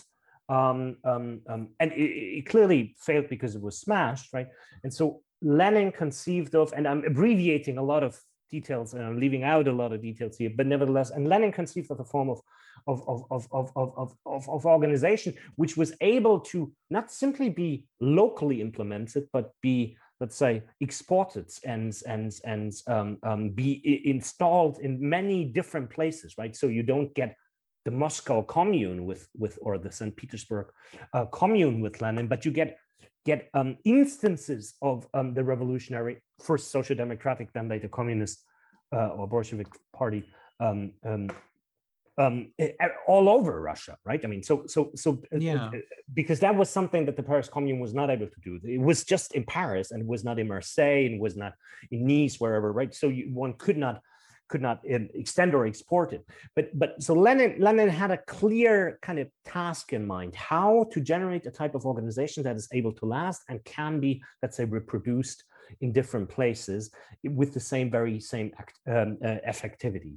um, um, um, and it, it, clearly failed because it was smashed, right? And so Lenin conceived of, and I'm abbreviating a lot of details and I'm leaving out a lot of details here, but nevertheless, and Lenin conceived of a form of of, of, of, of, of, of, organization which was able to not simply be locally implemented, but be let's say exported and and and um, um, be installed in many different places right? So you don't get the moscow commune with with or the st petersburg uh, commune with lenin but you get get um, instances of um, the revolutionary first social democratic then later communist uh, or bolshevik party um, um, um, all over Russia, right? I mean, so so so uh, uh, yeah. because that was something that the Paris Commune was not able to do. It was just in Paris and was not in Marseille and was not in Nice, wherever, right? So you, one could not could not um, extend or export it. But but so Lenin Lenin had a clear kind of task in mind: how to generate a type of organization that is able to last and can be, let's say, reproduced in different places with the same very same act, um, uh, effectivity.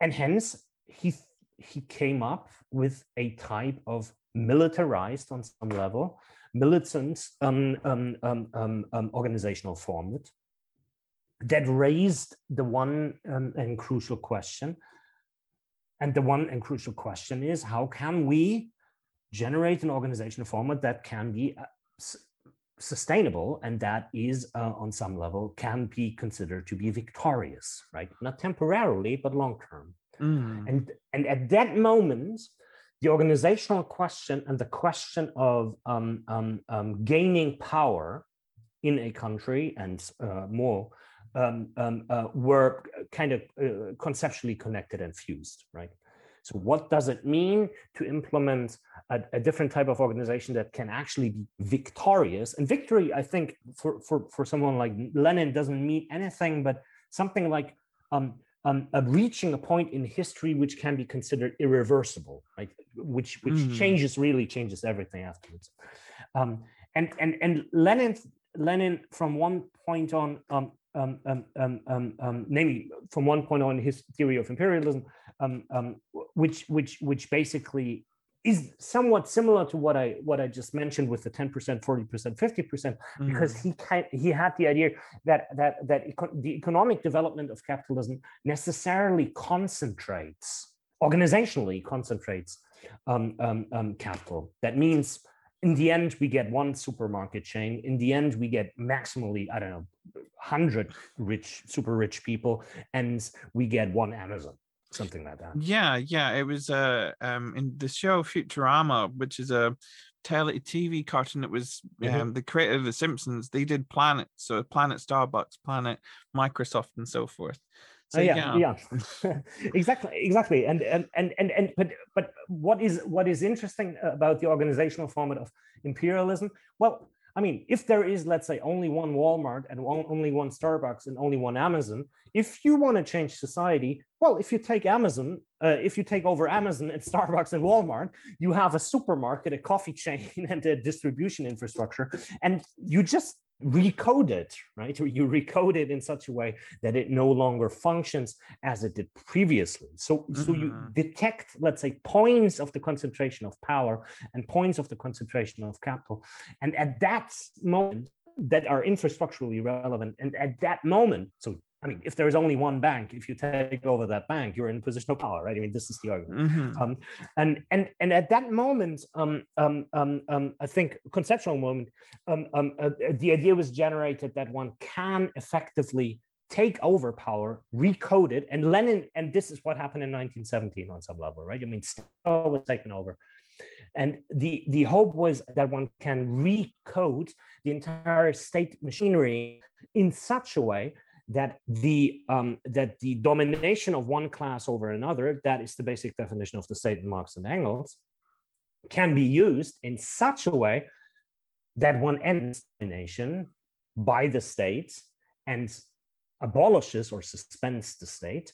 And hence, he he came up with a type of militarized on some level militant um, um, um, um, um organizational format that raised the one um, and crucial question. And the one and crucial question is how can we generate an organizational format that can be uh, sustainable and that is uh, on some level can be considered to be victorious right? Not temporarily but long term mm. and and at that moment the organizational question and the question of um, um, um, gaining power in a country and uh, more um, um, uh, were kind of uh, conceptually connected and fused right so what does it mean to implement a, a, different type of organization that can actually be victorious? And victory, I think, for, for, for someone like Lenin doesn't mean anything but something like um, um, reaching a point in history which can be considered irreversible, right? Which which mm. changes really changes everything afterwards. Um, and and and Lenin Lenin from one point on um, um, um, um, namely from one point on his theory of imperialism, um, um, which which which basically is somewhat similar to what I what I just mentioned with the 10%, 40%, 50%, because mm. he kind, he had the idea that that that eco- the economic development of capitalism necessarily concentrates organizationally concentrates um, um, um, capital. That means in the end we get one supermarket chain. In the end we get maximally I don't know hundred rich super rich people, and we get one Amazon something like that. Yeah, yeah. It was uh um in the show Futurama, which is a tele TV cartoon that was um mm-hmm. the creator of The Simpsons. They did Planet, so Planet Starbucks, Planet Microsoft, and so forth. So, oh, yeah, yeah, yeah. exactly, exactly. And, and and and and but but what is what is interesting about the organizational format of imperialism? Well, I mean, if there is, let's say, only one Walmart and one, only one Starbucks and only one Amazon, if you want to change society, well, if you take Amazon, uh, if you take over Amazon and Starbucks and Walmart, you have a supermarket, a coffee chain, and a distribution infrastructure, and you just recode it, right? Or you recode it in such a way that it no longer functions as it did previously. So, mm-hmm. so you mm-hmm. detect, let's say, points of the concentration of power and points of the concentration of capital. And at that moment, that are infrastructurally relevant. And at that moment, so I mean, if there is only one bank, if you take over that bank, you're in a position of power, right? I mean, this is the argument. Mm-hmm. Um, and and and at that moment, um, um, um, um I think conceptual moment, um, um, uh, the idea was generated that one can effectively take over power, recode it, and Lenin, and this is what happened in 1917 on some level, right? I mean, Stalin was taken over. And the, the hope was that one can recode the entire state machinery in such a way that the um, that the domination of one class over another, that is the basic definition of the state in Marx and Engels, can be used in such a way that one ends domination by the state and abolishes or suspends the state.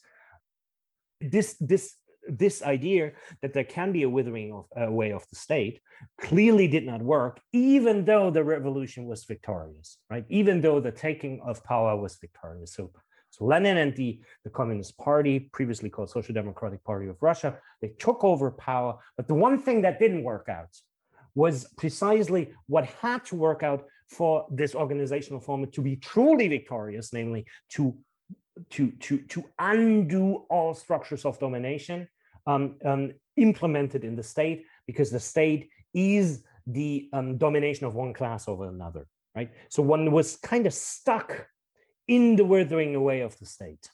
This this this idea that there can be a withering of, uh, away of the state clearly did not work, even though the revolution was victorious, right? Even though the taking of power was victorious. So, so Lenin and the, the Communist Party, previously called Social Democratic Party of Russia, they took over power. But the one thing that didn't work out was precisely what had to work out for this organizational format to be truly victorious, namely to to to to undo all structures of domination um, um, implemented in the state because the state is the um, domination of one class over another, right? So one was kind of stuck in the withering away of the state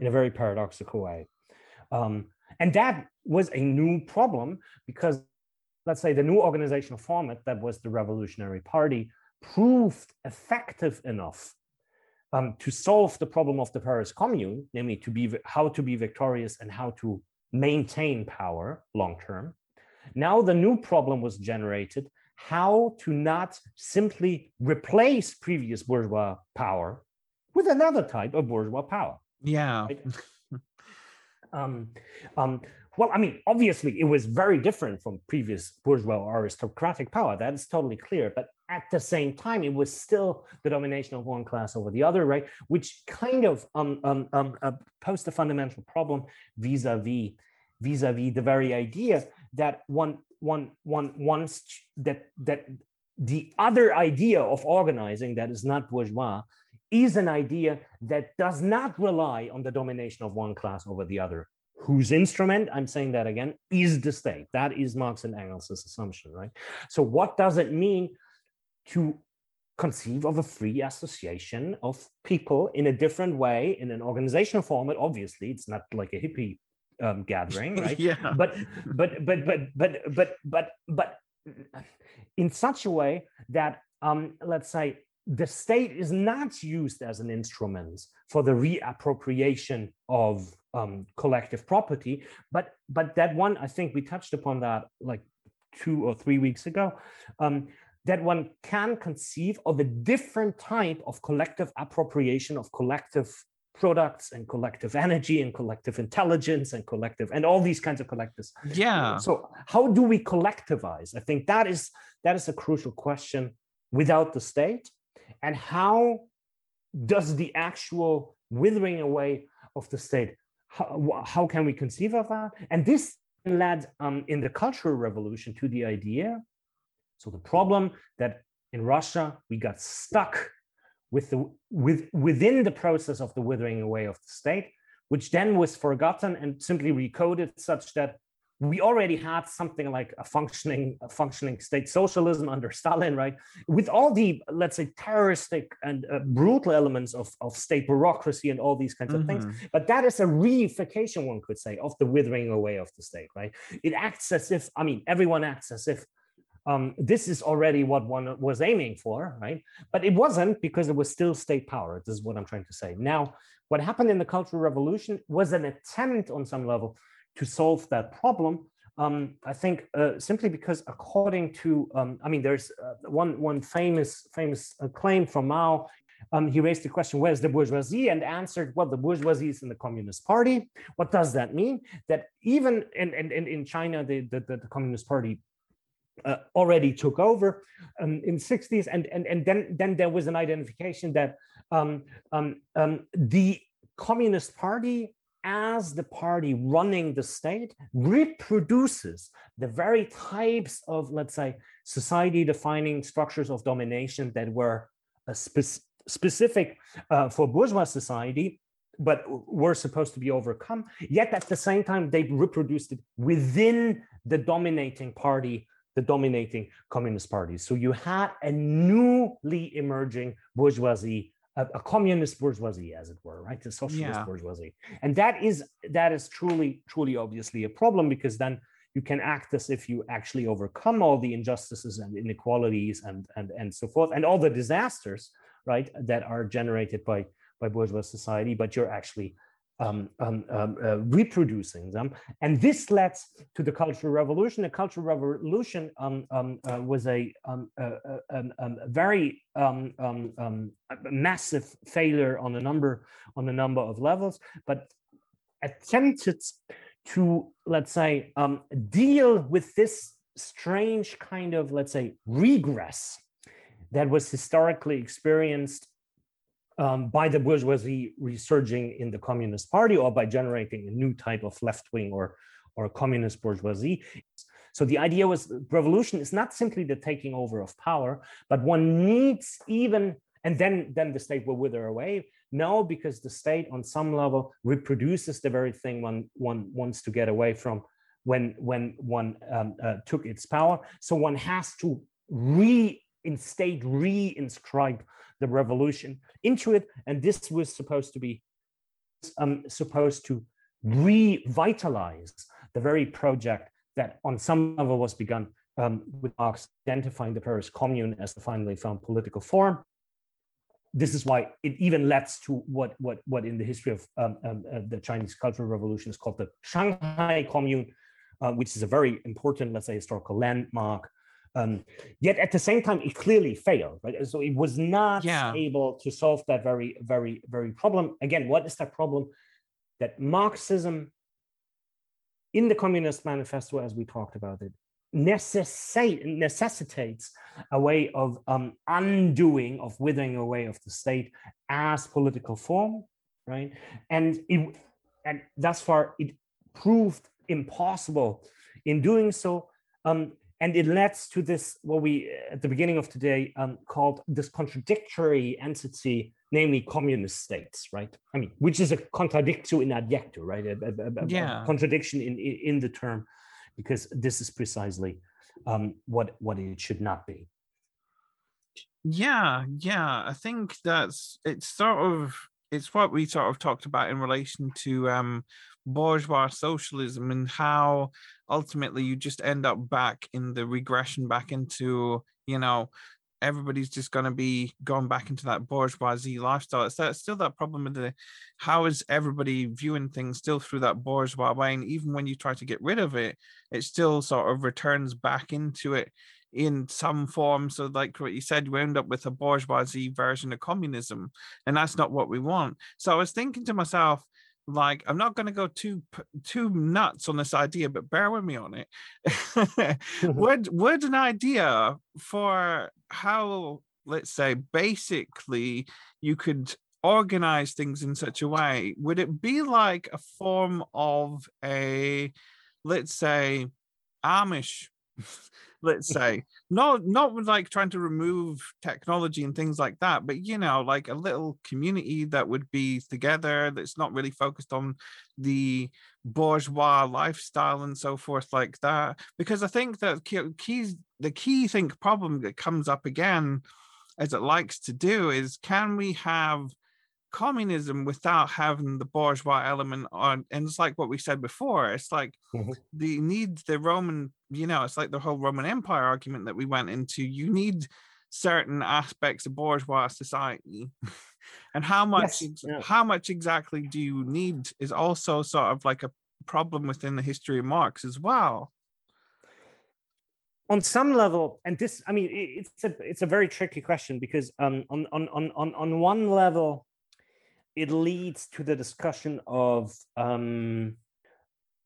in a very paradoxical way. Um, and that was a new problem because, let's say, the new organizational format that was the Revolutionary Party proved effective enough um, to solve the problem of the Paris Commune, namely to be how to be victorious and how to maintain power long term. Now the new problem was generated how to not simply replace previous bourgeois power with another type of bourgeois power. Yeah. Right? um, um, well, I mean, obviously, it was very different from previous bourgeois aristocratic power. That is totally clear. But at the same time, it was still the domination of one class over the other, right? Which kind of um, um, um, uh, posed a fundamental problem vis-a-vis vis-a-vis the very idea that one one one wants that that the other idea of organizing that is not bourgeois is an idea that does not rely on the domination of one class over the other whose instrument, I'm saying that again, is the state. That is Marx and Engels' assumption, right? So, what does it mean to conceive of a free association of people in a different way in an organizational format. Obviously, it's not like a hippie um, gathering, right? yeah. But but but but but but but but in such a way that um, let's say the state is not used as an instrument for the reappropriation of um, collective property, but but that one I think we touched upon that like two or three weeks ago. Um, that one can conceive of a different type of collective appropriation of collective products and collective energy and collective intelligence and collective and all these kinds of collectives. Yeah. So how do we collectivize? I think that is that is a crucial question without the state. And how does the actual withering away of the state how, how can we conceive of that? And this led um, in the cultural revolution to the idea so the problem that in russia we got stuck with the with within the process of the withering away of the state which then was forgotten and simply recoded such that we already had something like a functioning a functioning state socialism under Stalin, right? With all the let's say terroristic and uh, brutal elements of, of state bureaucracy and all these kinds mm-hmm. of things. Mm-hmm. But that is a reification, one could say, of the withering away of the state, right? It acts as if I mean everyone acts as if um, this is already what one was aiming for, right? But it wasn't because it was still state power. This is what I'm trying to say. Now, what happened in the Cultural Revolution was an attempt on some level to solve that problem. Um, I think uh, simply because, according to, um, I mean, there's uh, one one famous famous uh, claim from Mao. Um, he raised the question, "Where's the bourgeoisie?" and answered, "Well, the bourgeoisie is in the Communist Party." What does that mean? That even in in, in China, the, the, the Communist Party uh, already took over um, in 60s and, and and then then there was an identification that um, um, um the communist party as the party running the state reproduces the very types of, let's say, society defining structures of domination that were spe- specific uh, for bourgeois society, but were supposed to be overcome. Yet at the same time, they reproduced it within the dominating party the dominating communist party. So you had a newly emerging bourgeoisie a, a, communist bourgeoisie, as it were, right? The socialist yeah. bourgeoisie, and that is that is truly, truly, obviously a problem because then you can act as if you actually overcome all the injustices and inequalities and and and so forth, and all the disasters, right, that are generated by by bourgeois society, but you're actually um, um, um, uh, reproducing them. And this led to the Cultural Revolution. The Cultural Revolution um, um, uh, was a, very massive failure on a number on a number of levels, but attempted to let's say deal with this strange kind of let's say regress that was historically experienced um, by the bourgeoisie resurging in the Communist Party or by generating a new type of left wing or, or communist bourgeoisie. So the idea was revolution is not simply the taking over of power, but one needs even, and then, then the state will wither away. No, because the state on some level reproduces the very thing one, one wants to get away from when, when one um, uh, took its power. So one has to reinstate, reinscribe the revolution into it. And this was supposed to be um, supposed to revitalize the very project that on some level was begun um, with Marx identifying the Paris Commune as the finally found political form. This is why it even leads to what, what, what in the history of um, um, uh, the Chinese Cultural Revolution is called the Shanghai Commune, uh, which is a very important, let's say, historical landmark um, yet at the same time, it clearly failed, right? So it was not yeah. able to solve that very, very, very problem. Again, what is that problem? That Marxism in the Communist Manifesto, as we talked about it, necessitate, necessitates a way of um, undoing, of withering away of the state as political form, right? And it, and thus far, it proved impossible in doing so. Um, and it leads to this what we at the beginning of today um, called this contradictory entity namely communist states right i mean which is a contradictio in adjecto right a, a, a, yeah. contradiction in, in the term because this is precisely um, what what it should not be Yeah, yeah. I think that's it's sort of it's what we sort of talked about in relation to um bourgeois socialism and how ultimately you just end up back in the regression back into you know everybody's just going to be going back into that bourgeoisie lifestyle. It's that still that problem of the how is everybody viewing things still through that bourgeois way, and even when you try to get rid of it, it still sort of returns back into it in some form. So, like what you said, you end up with a bourgeoisie version of communism, and that's not what we want. So, I was thinking to myself, like i'm not going to go too too nuts on this idea but bear with me on it. Mm-hmm. Would would an idea for how let's say basically you could organize things in such a way would it be like a form of a let's say amish let's say. Not not like trying to remove technology and things like that but you know like a little community that would be together that's not really focused on the bourgeois lifestyle and so forth like that. Because i think that keys the key think problem that comes up again as it likes to do is can we have communism without having the bourgeois element on and it's like what we said before it's like mm-hmm. the need the roman you know it's like the whole roman empire argument that we went into you need certain aspects of bourgeois society and how much yes, yeah. how much exactly do you need is also sort of like a problem within the history of marx as well on some level and this i mean it's a it's a very tricky question because um on on on on, on one level it leads to the discussion of um,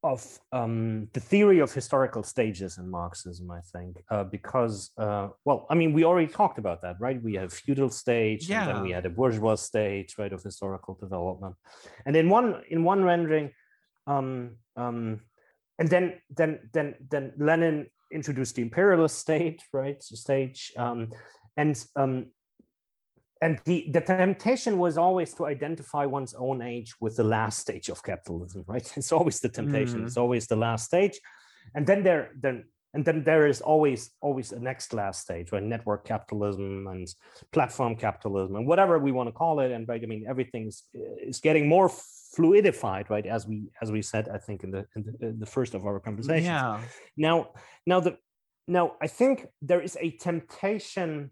of um, the theory of historical stages in Marxism, I think, uh, because uh, well, I mean, we already talked about that, right? We have feudal stage, yeah. and then we had a bourgeois stage, right, of historical development, and in one in one rendering, um, um, and then then then then Lenin introduced the imperialist state, right, stage, um, and um, and the, the temptation was always to identify one's own age with the last stage of capitalism right? It's always the temptation. Mm. it's always the last stage. And then there then and then there is always always a next last stage right? Network capitalism and platform capitalism and whatever we want to call it. And right i mean everything's is is getting more fluidified right? As we as we said i think in the in the, in the first of our conversations. Yeah. Now now the now i think there is a temptation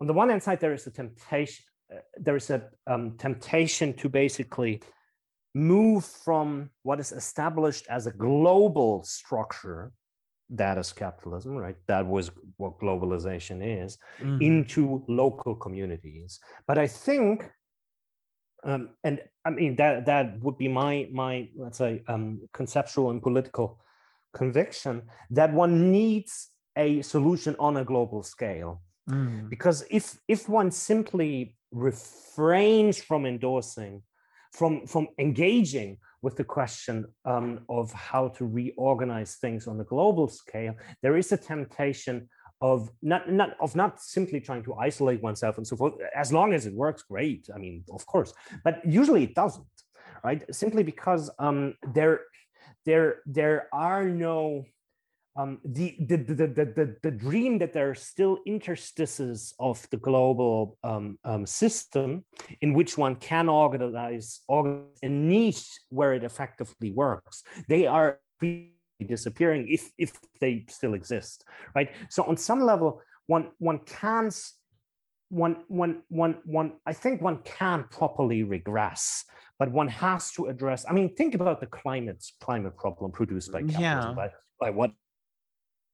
on the one hand side, there is a temptation. Uh, there is a um, temptation to basically move from what is established as a global structure that is capitalism right that was what globalization is mm. into local communities but i think um, and i mean that that would be my my let's say um, conceptual and political conviction that one needs a solution on a global scale Mm. Because if if one simply refrains from endorsing, from from engaging with the question um, of how to reorganize things on a global scale, there is a temptation of not, not of not simply trying to isolate oneself and so forth. As long as it works, great. I mean, of course, but usually it doesn't, right? Simply because um, there there there are no um, the, the, the, the, the, dream that there are still interstices of the global um, um, system in which one can organize, organize a niche where it effectively works. They are disappearing if, if they still exist, right? So on some level, one, one can one, one, one, one, I think one can properly regress, but one has to address. I mean, think about the climate climate problem produced by capitalism, yeah. by, by what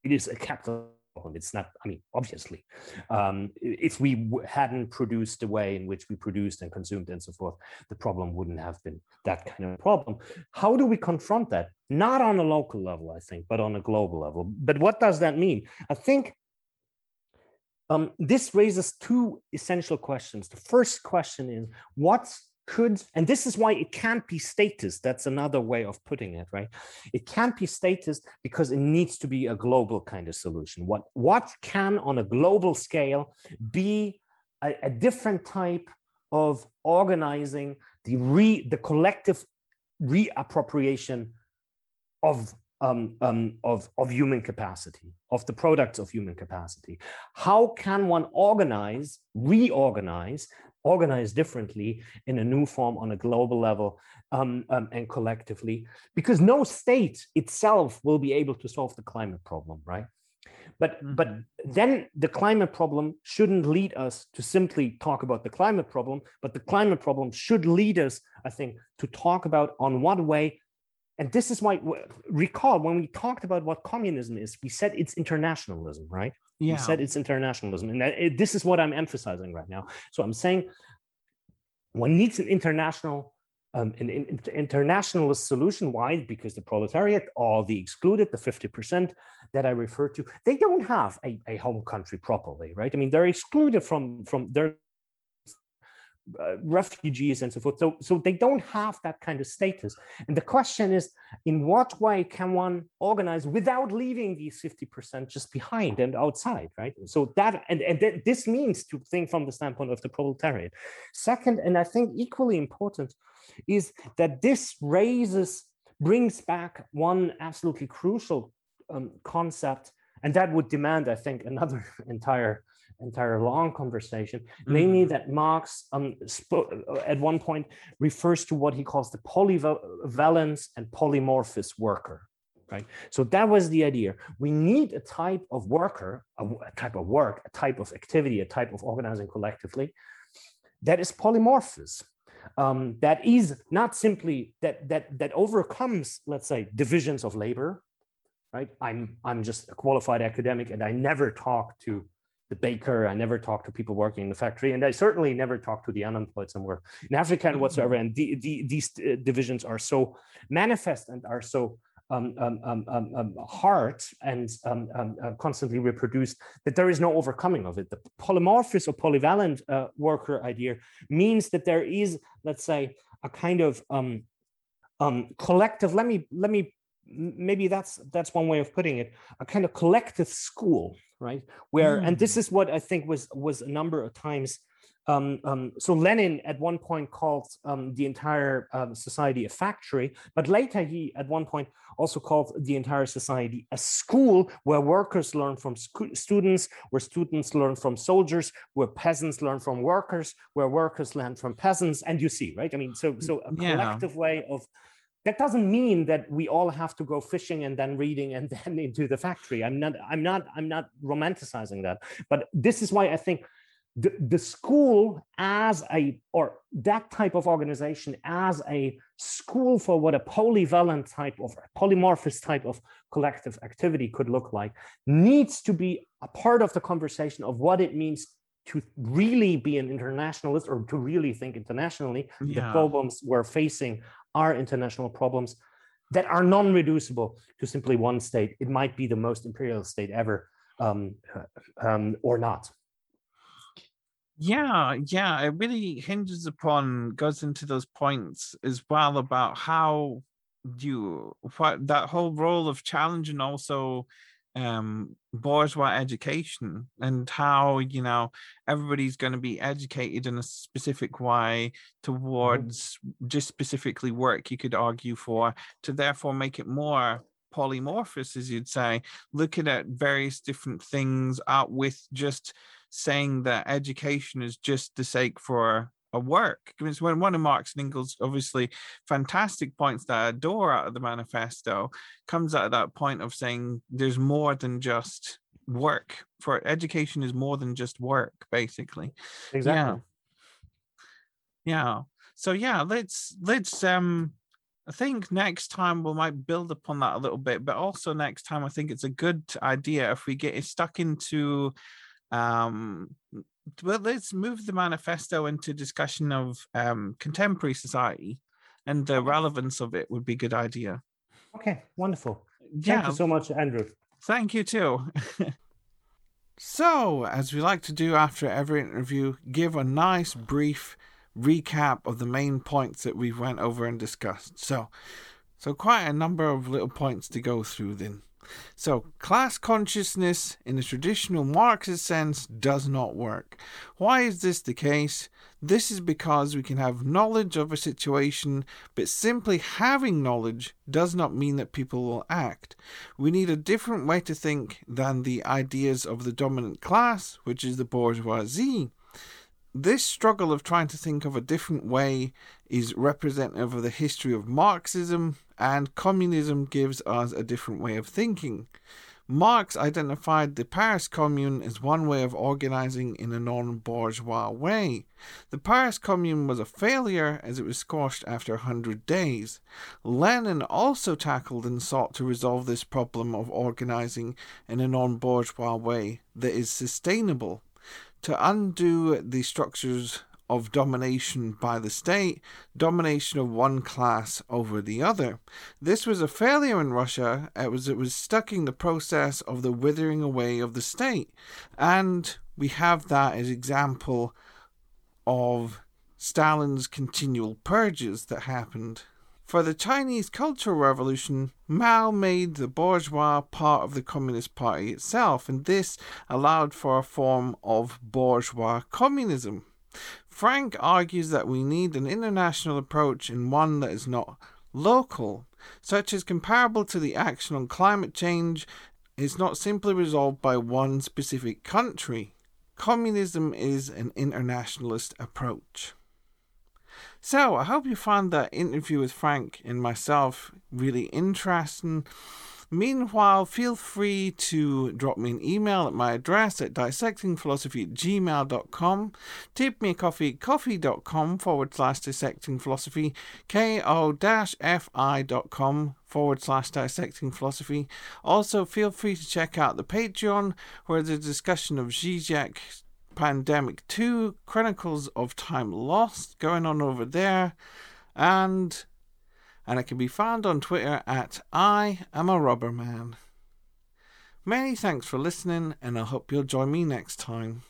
it is a capital problem. It's not, I mean, obviously, um, if we hadn't produced the way in which we produced and consumed and so forth, the problem wouldn't have been that kind of problem. How do we confront that? Not on a local level, I think, but on a global level. But what does that mean? I think um, this raises two essential questions. The first question is what's could, and this is why it can't be statist. That's another way of putting it, right? It can't be statist because it needs to be a global kind of solution. What, what can, on a global scale, be a, a different type of organizing the re the collective reappropriation of um, um, of, of human capacity, of the products of human capacity. How can one organize, reorganize, organize differently in a new form on a global level um, um, and collectively? Because no state itself will be able to solve the climate problem, right? But mm-hmm. but then the climate problem shouldn't lead us to simply talk about the climate problem, but the climate problem should lead us, I think, to talk about on what way. And this is why recall when we talked about what communism is, we said it's internationalism, right? Yeah. We said it's internationalism, and it, this is what I'm emphasizing right now. So I'm saying one needs an international um, an, an, internationalist solution. Why? Because the proletariat, all the excluded, the 50% that I refer to, they don't have a, a home country properly, right? I mean, they're excluded from, from their uh, refugees and so forth. So, so they don't have that kind of status. And the question is, in what way can one organize without leaving these 50% just behind and outside, right? So that, and, and th- this means to think from the standpoint of the proletariat. Second, and I think equally important, is that this raises, brings back one absolutely crucial um, concept, and that would demand, I think, another entire entire long conversation, mm-hmm. namely that Marx um, at one point refers to what he calls the polyvalence and polymorphous worker. Right. So that was the idea. We need a type of worker, a, a type of work, a type of activity, a type of organizing collectively that is polymorphous um, that is not simply that that that overcomes, let's say, divisions of labor. Right. I'm I'm just a qualified academic, and I never talk to the baker. I never talk to people working in the factory, and I certainly never talk to the unemployed somewhere in Africa and whatsoever. And the, the, these uh, divisions are so manifest and are so um, um, um, um, um hard and um, uh, constantly reproduced that there is no overcoming of it. The polymorphous or polyvalent uh, worker idea means that there is, let's say, a kind of collective. Let me let me maybe that's that's one way of putting it. A kind of collective school, right? Where mm. and this hmm. is what I think was was a number of times um, um, so Lenin at one point called um, the entire um, society a factory, but later he at one point also called the entire society a school where workers learn from sc- students, where students learn from soldiers, where peasants learn from workers, where workers learn from peasants. And you see, right? I mean, so so a yeah. collective way of that doesn't mean that we all have to go fishing and then reading and then into the factory. I'm not, I'm not, I'm not romanticizing that. But this is why I think the, the school as a or that type of organization as a school for what a polyvalent type of polymorphous type of collective activity could look like needs to be a part of the conversation of what it means to really be an internationalist or to really think internationally yeah. the problems we're facing are international problems that are non-reducible to simply one state. It might be the most imperial state ever um, um, or not. Yeah, yeah, it really hinges upon goes into those points as well about how you what that whole role of challenge and also um bourgeois education and how you know everybody's going to be educated in a specific way mm-hmm. towards mm-hmm. just specifically work you could argue for to therefore make it more polymorphous as you'd say looking at various different things out with just saying that education is just the sake for a work. I mean, it's when one of Marx and Engels' obviously fantastic points that I adore out of the manifesto comes out of that point of saying there's more than just work. For education is more than just work, basically. Exactly. Yeah. yeah. So yeah, let's let's um I think next time we might build upon that a little bit, but also next time I think it's a good idea if we get stuck into um, but let's move the manifesto into discussion of um, contemporary society and the relevance of it would be a good idea. Okay, wonderful. Yeah. Thank you so much, Andrew. Thank you too. so, as we like to do after every interview, give a nice brief recap of the main points that we went over and discussed. So, so quite a number of little points to go through then. So, class consciousness in the traditional Marxist sense does not work. Why is this the case? This is because we can have knowledge of a situation, but simply having knowledge does not mean that people will act. We need a different way to think than the ideas of the dominant class, which is the bourgeoisie. This struggle of trying to think of a different way is representative of the history of Marxism, and communism gives us a different way of thinking. Marx identified the Paris Commune as one way of organizing in a non bourgeois way. The Paris Commune was a failure as it was squashed after a hundred days. Lenin also tackled and sought to resolve this problem of organizing in a non bourgeois way that is sustainable. To undo the structures of domination by the state, domination of one class over the other. This was a failure in Russia it was it was stuck in the process of the withering away of the state. And we have that as example of Stalin's continual purges that happened. For the Chinese Cultural Revolution, Mao made the bourgeois part of the Communist Party itself, and this allowed for a form of bourgeois communism. Frank argues that we need an international approach and one that is not local, such as comparable to the action on climate change is not simply resolved by one specific country. Communism is an internationalist approach. So, I hope you found that interview with Frank and myself really interesting. Meanwhile, feel free to drop me an email at my address at dissectingphilosophy at. Tip me a coffee at ko-fi.com forward slash dissecting philosophy, ko-fi.com forward slash dissecting philosophy. Also, feel free to check out the Patreon where a discussion of Zizek Pandemic 2 Chronicles of Time Lost going on over there. And and it can be found on Twitter at I am a rubber man. Many thanks for listening, and I hope you'll join me next time.